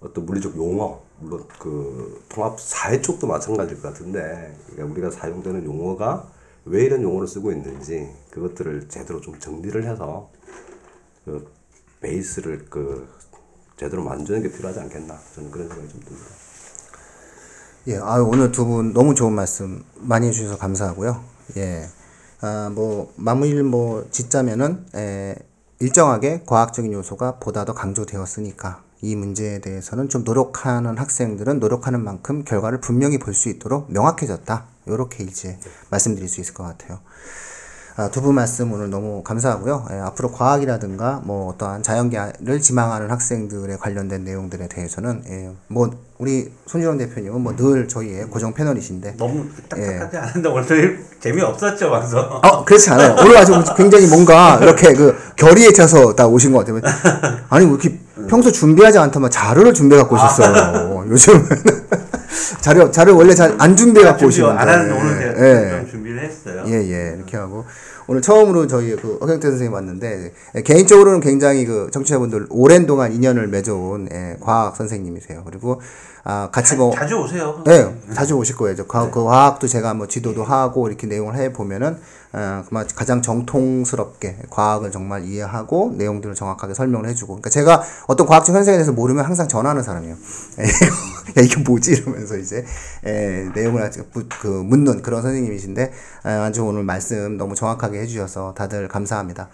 어떤 물리적 용어, 물론 그 통합 사회 쪽도 마찬가지일 것 같은데, 그러니까 우리가 사용되는 용어가 왜 이런 용어를 쓰고 있는지 그것들을 제대로 좀 정리를 해서 그 베이스를 그 제대로 만드는 게 필요하지 않겠나 저는 그런 생각이 좀 듭니다. 예, 아 오늘 두 분 너무 좋은 말씀 많이 해주셔서 감사하고요. 예, 아, 뭐 마무리를 뭐 짓자면은 에, 일정하게 과학적인 요소가 보다 더 강조되었으니까 이 문제에 대해서는 좀 노력하는 학생들은 노력하는 만큼 결과를 분명히 볼 수 있도록 명확해졌다. 이렇게 이제 말씀드릴 수 있을 것 같아요. 아, 두분 말씀 오늘 너무 감사하고요. 예, 앞으로 과학이라든가 뭐 어떠한 자연계를 지망하는 학생들에 관련된 내용들에 대해서는 예, 뭐 우리 손준영 대표님은 뭐 늘 저희의 고정 패널이신데 너무 딱딱하게 안 한다 오늘 재미 없었죠 방송. 어, 그렇지 않아요. 오늘 아주 굉장히 뭔가 이렇게 그 결의에 차서 딱 오신 것 같아요. 아니, 왜 이렇게 평소 준비하지 않더만 자료를 준비해 갖고 오셨어요. 요즘은. 자료, 자료 원래 잘 안 준비해 갖고 오시는데. 안 하는데 오늘 제가 예. 좀 준비를 했어요. 좋아요. 예, 예, 이렇게 하고 오늘 처음으로 저희 그 어경태 선생님 왔는데 예, 개인적으로는 굉장히 그 청취자분들 오랜 동안 인연을 맺어온 예, 과학 선생님이세요. 그리고 아 같이 뭐 자 주 오세요. 네, 자주 오실 거예요. 저 과학, 그 과학도 제가 뭐 지도도 하고 이렇게 내용을 해 보면은 어, 그만 가장 정통스럽게 과학을 정말 이해하고 내용들을 정확하게 설명을 해주고. 그러니까 제가 어떤 과학적 현상에 대해서 모르면 항상 전하는 사람이에요. 야 이게 뭐지 이러면서 이제 에, 내용을 부- 그 묻는 그런 선생님이신데 아, 아주 오늘 말씀 너무 정확하게 해주셔서 다들 감사합니다.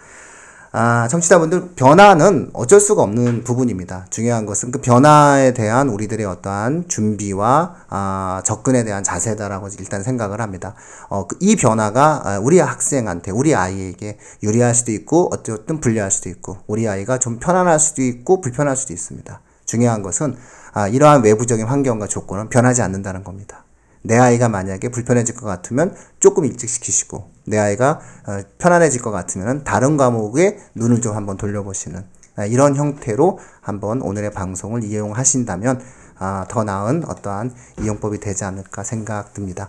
아, 청취자분들, 변화는 어쩔 수가 없는 부분입니다. 중요한 것은 그 변화에 대한 우리들의 어떠한 준비와 아, 접근에 대한 자세다라고 일단 생각을 합니다. 어, 그이 변화가 아, 우리 학생한테, 우리 아이에게 유리할 수도 있고, 어쨌든 불리할 수도 있고, 우리 아이가 좀 편안할 수도 있고, 불편할 수도 있습니다. 중요한 것은 아, 이러한 외부적인 환경과 조건은 변하지 않는다는 겁니다. 내 아이가 만약에 불편해질 것 같으면 조금 일찍 시키시고 내 아이가 어, 편안해질 것 같으면 다른 과목에 눈을 좀 한번 돌려보시는 아, 이런 형태로 한번 오늘의 방송을 이용하신다면 아, 더 나은 어떠한 이용법이 되지 않을까 생각됩니다.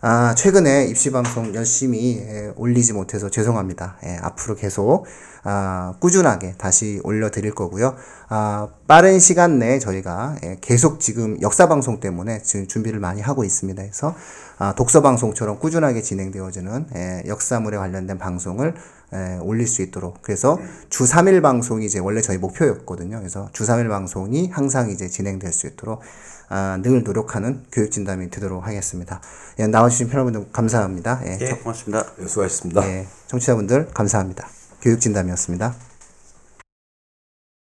아, 최근에 입시 방송 열심히 예, 올리지 못해서 죄송합니다. 예, 앞으로 계속 아, 꾸준하게 다시 올려드릴 거고요. 아, 빠른 시간 내에 저희가 예, 계속 지금 역사 방송 때문에 지금 준비를 많이 하고 있습니다. 그래서 아, 독서 방송처럼 꾸준하게 진행되어지는 예, 역사물에 관련된 방송을 예, 올릴 수 있도록 그래서 주 3일 방송이 이제 원래 저희 목표였거든요. 그래서 주 3일 방송이 항상 이제 진행될 수 있도록 아, 늘 노력하는 교육 진담이 되도록 하겠습니다. 예, 나와주신 여러분들 감사합니다. 예, 예, 고맙습니다. 네, 수고하셨습니다. 예, 청취자분들 감사합니다. 교육 진담이었습니다.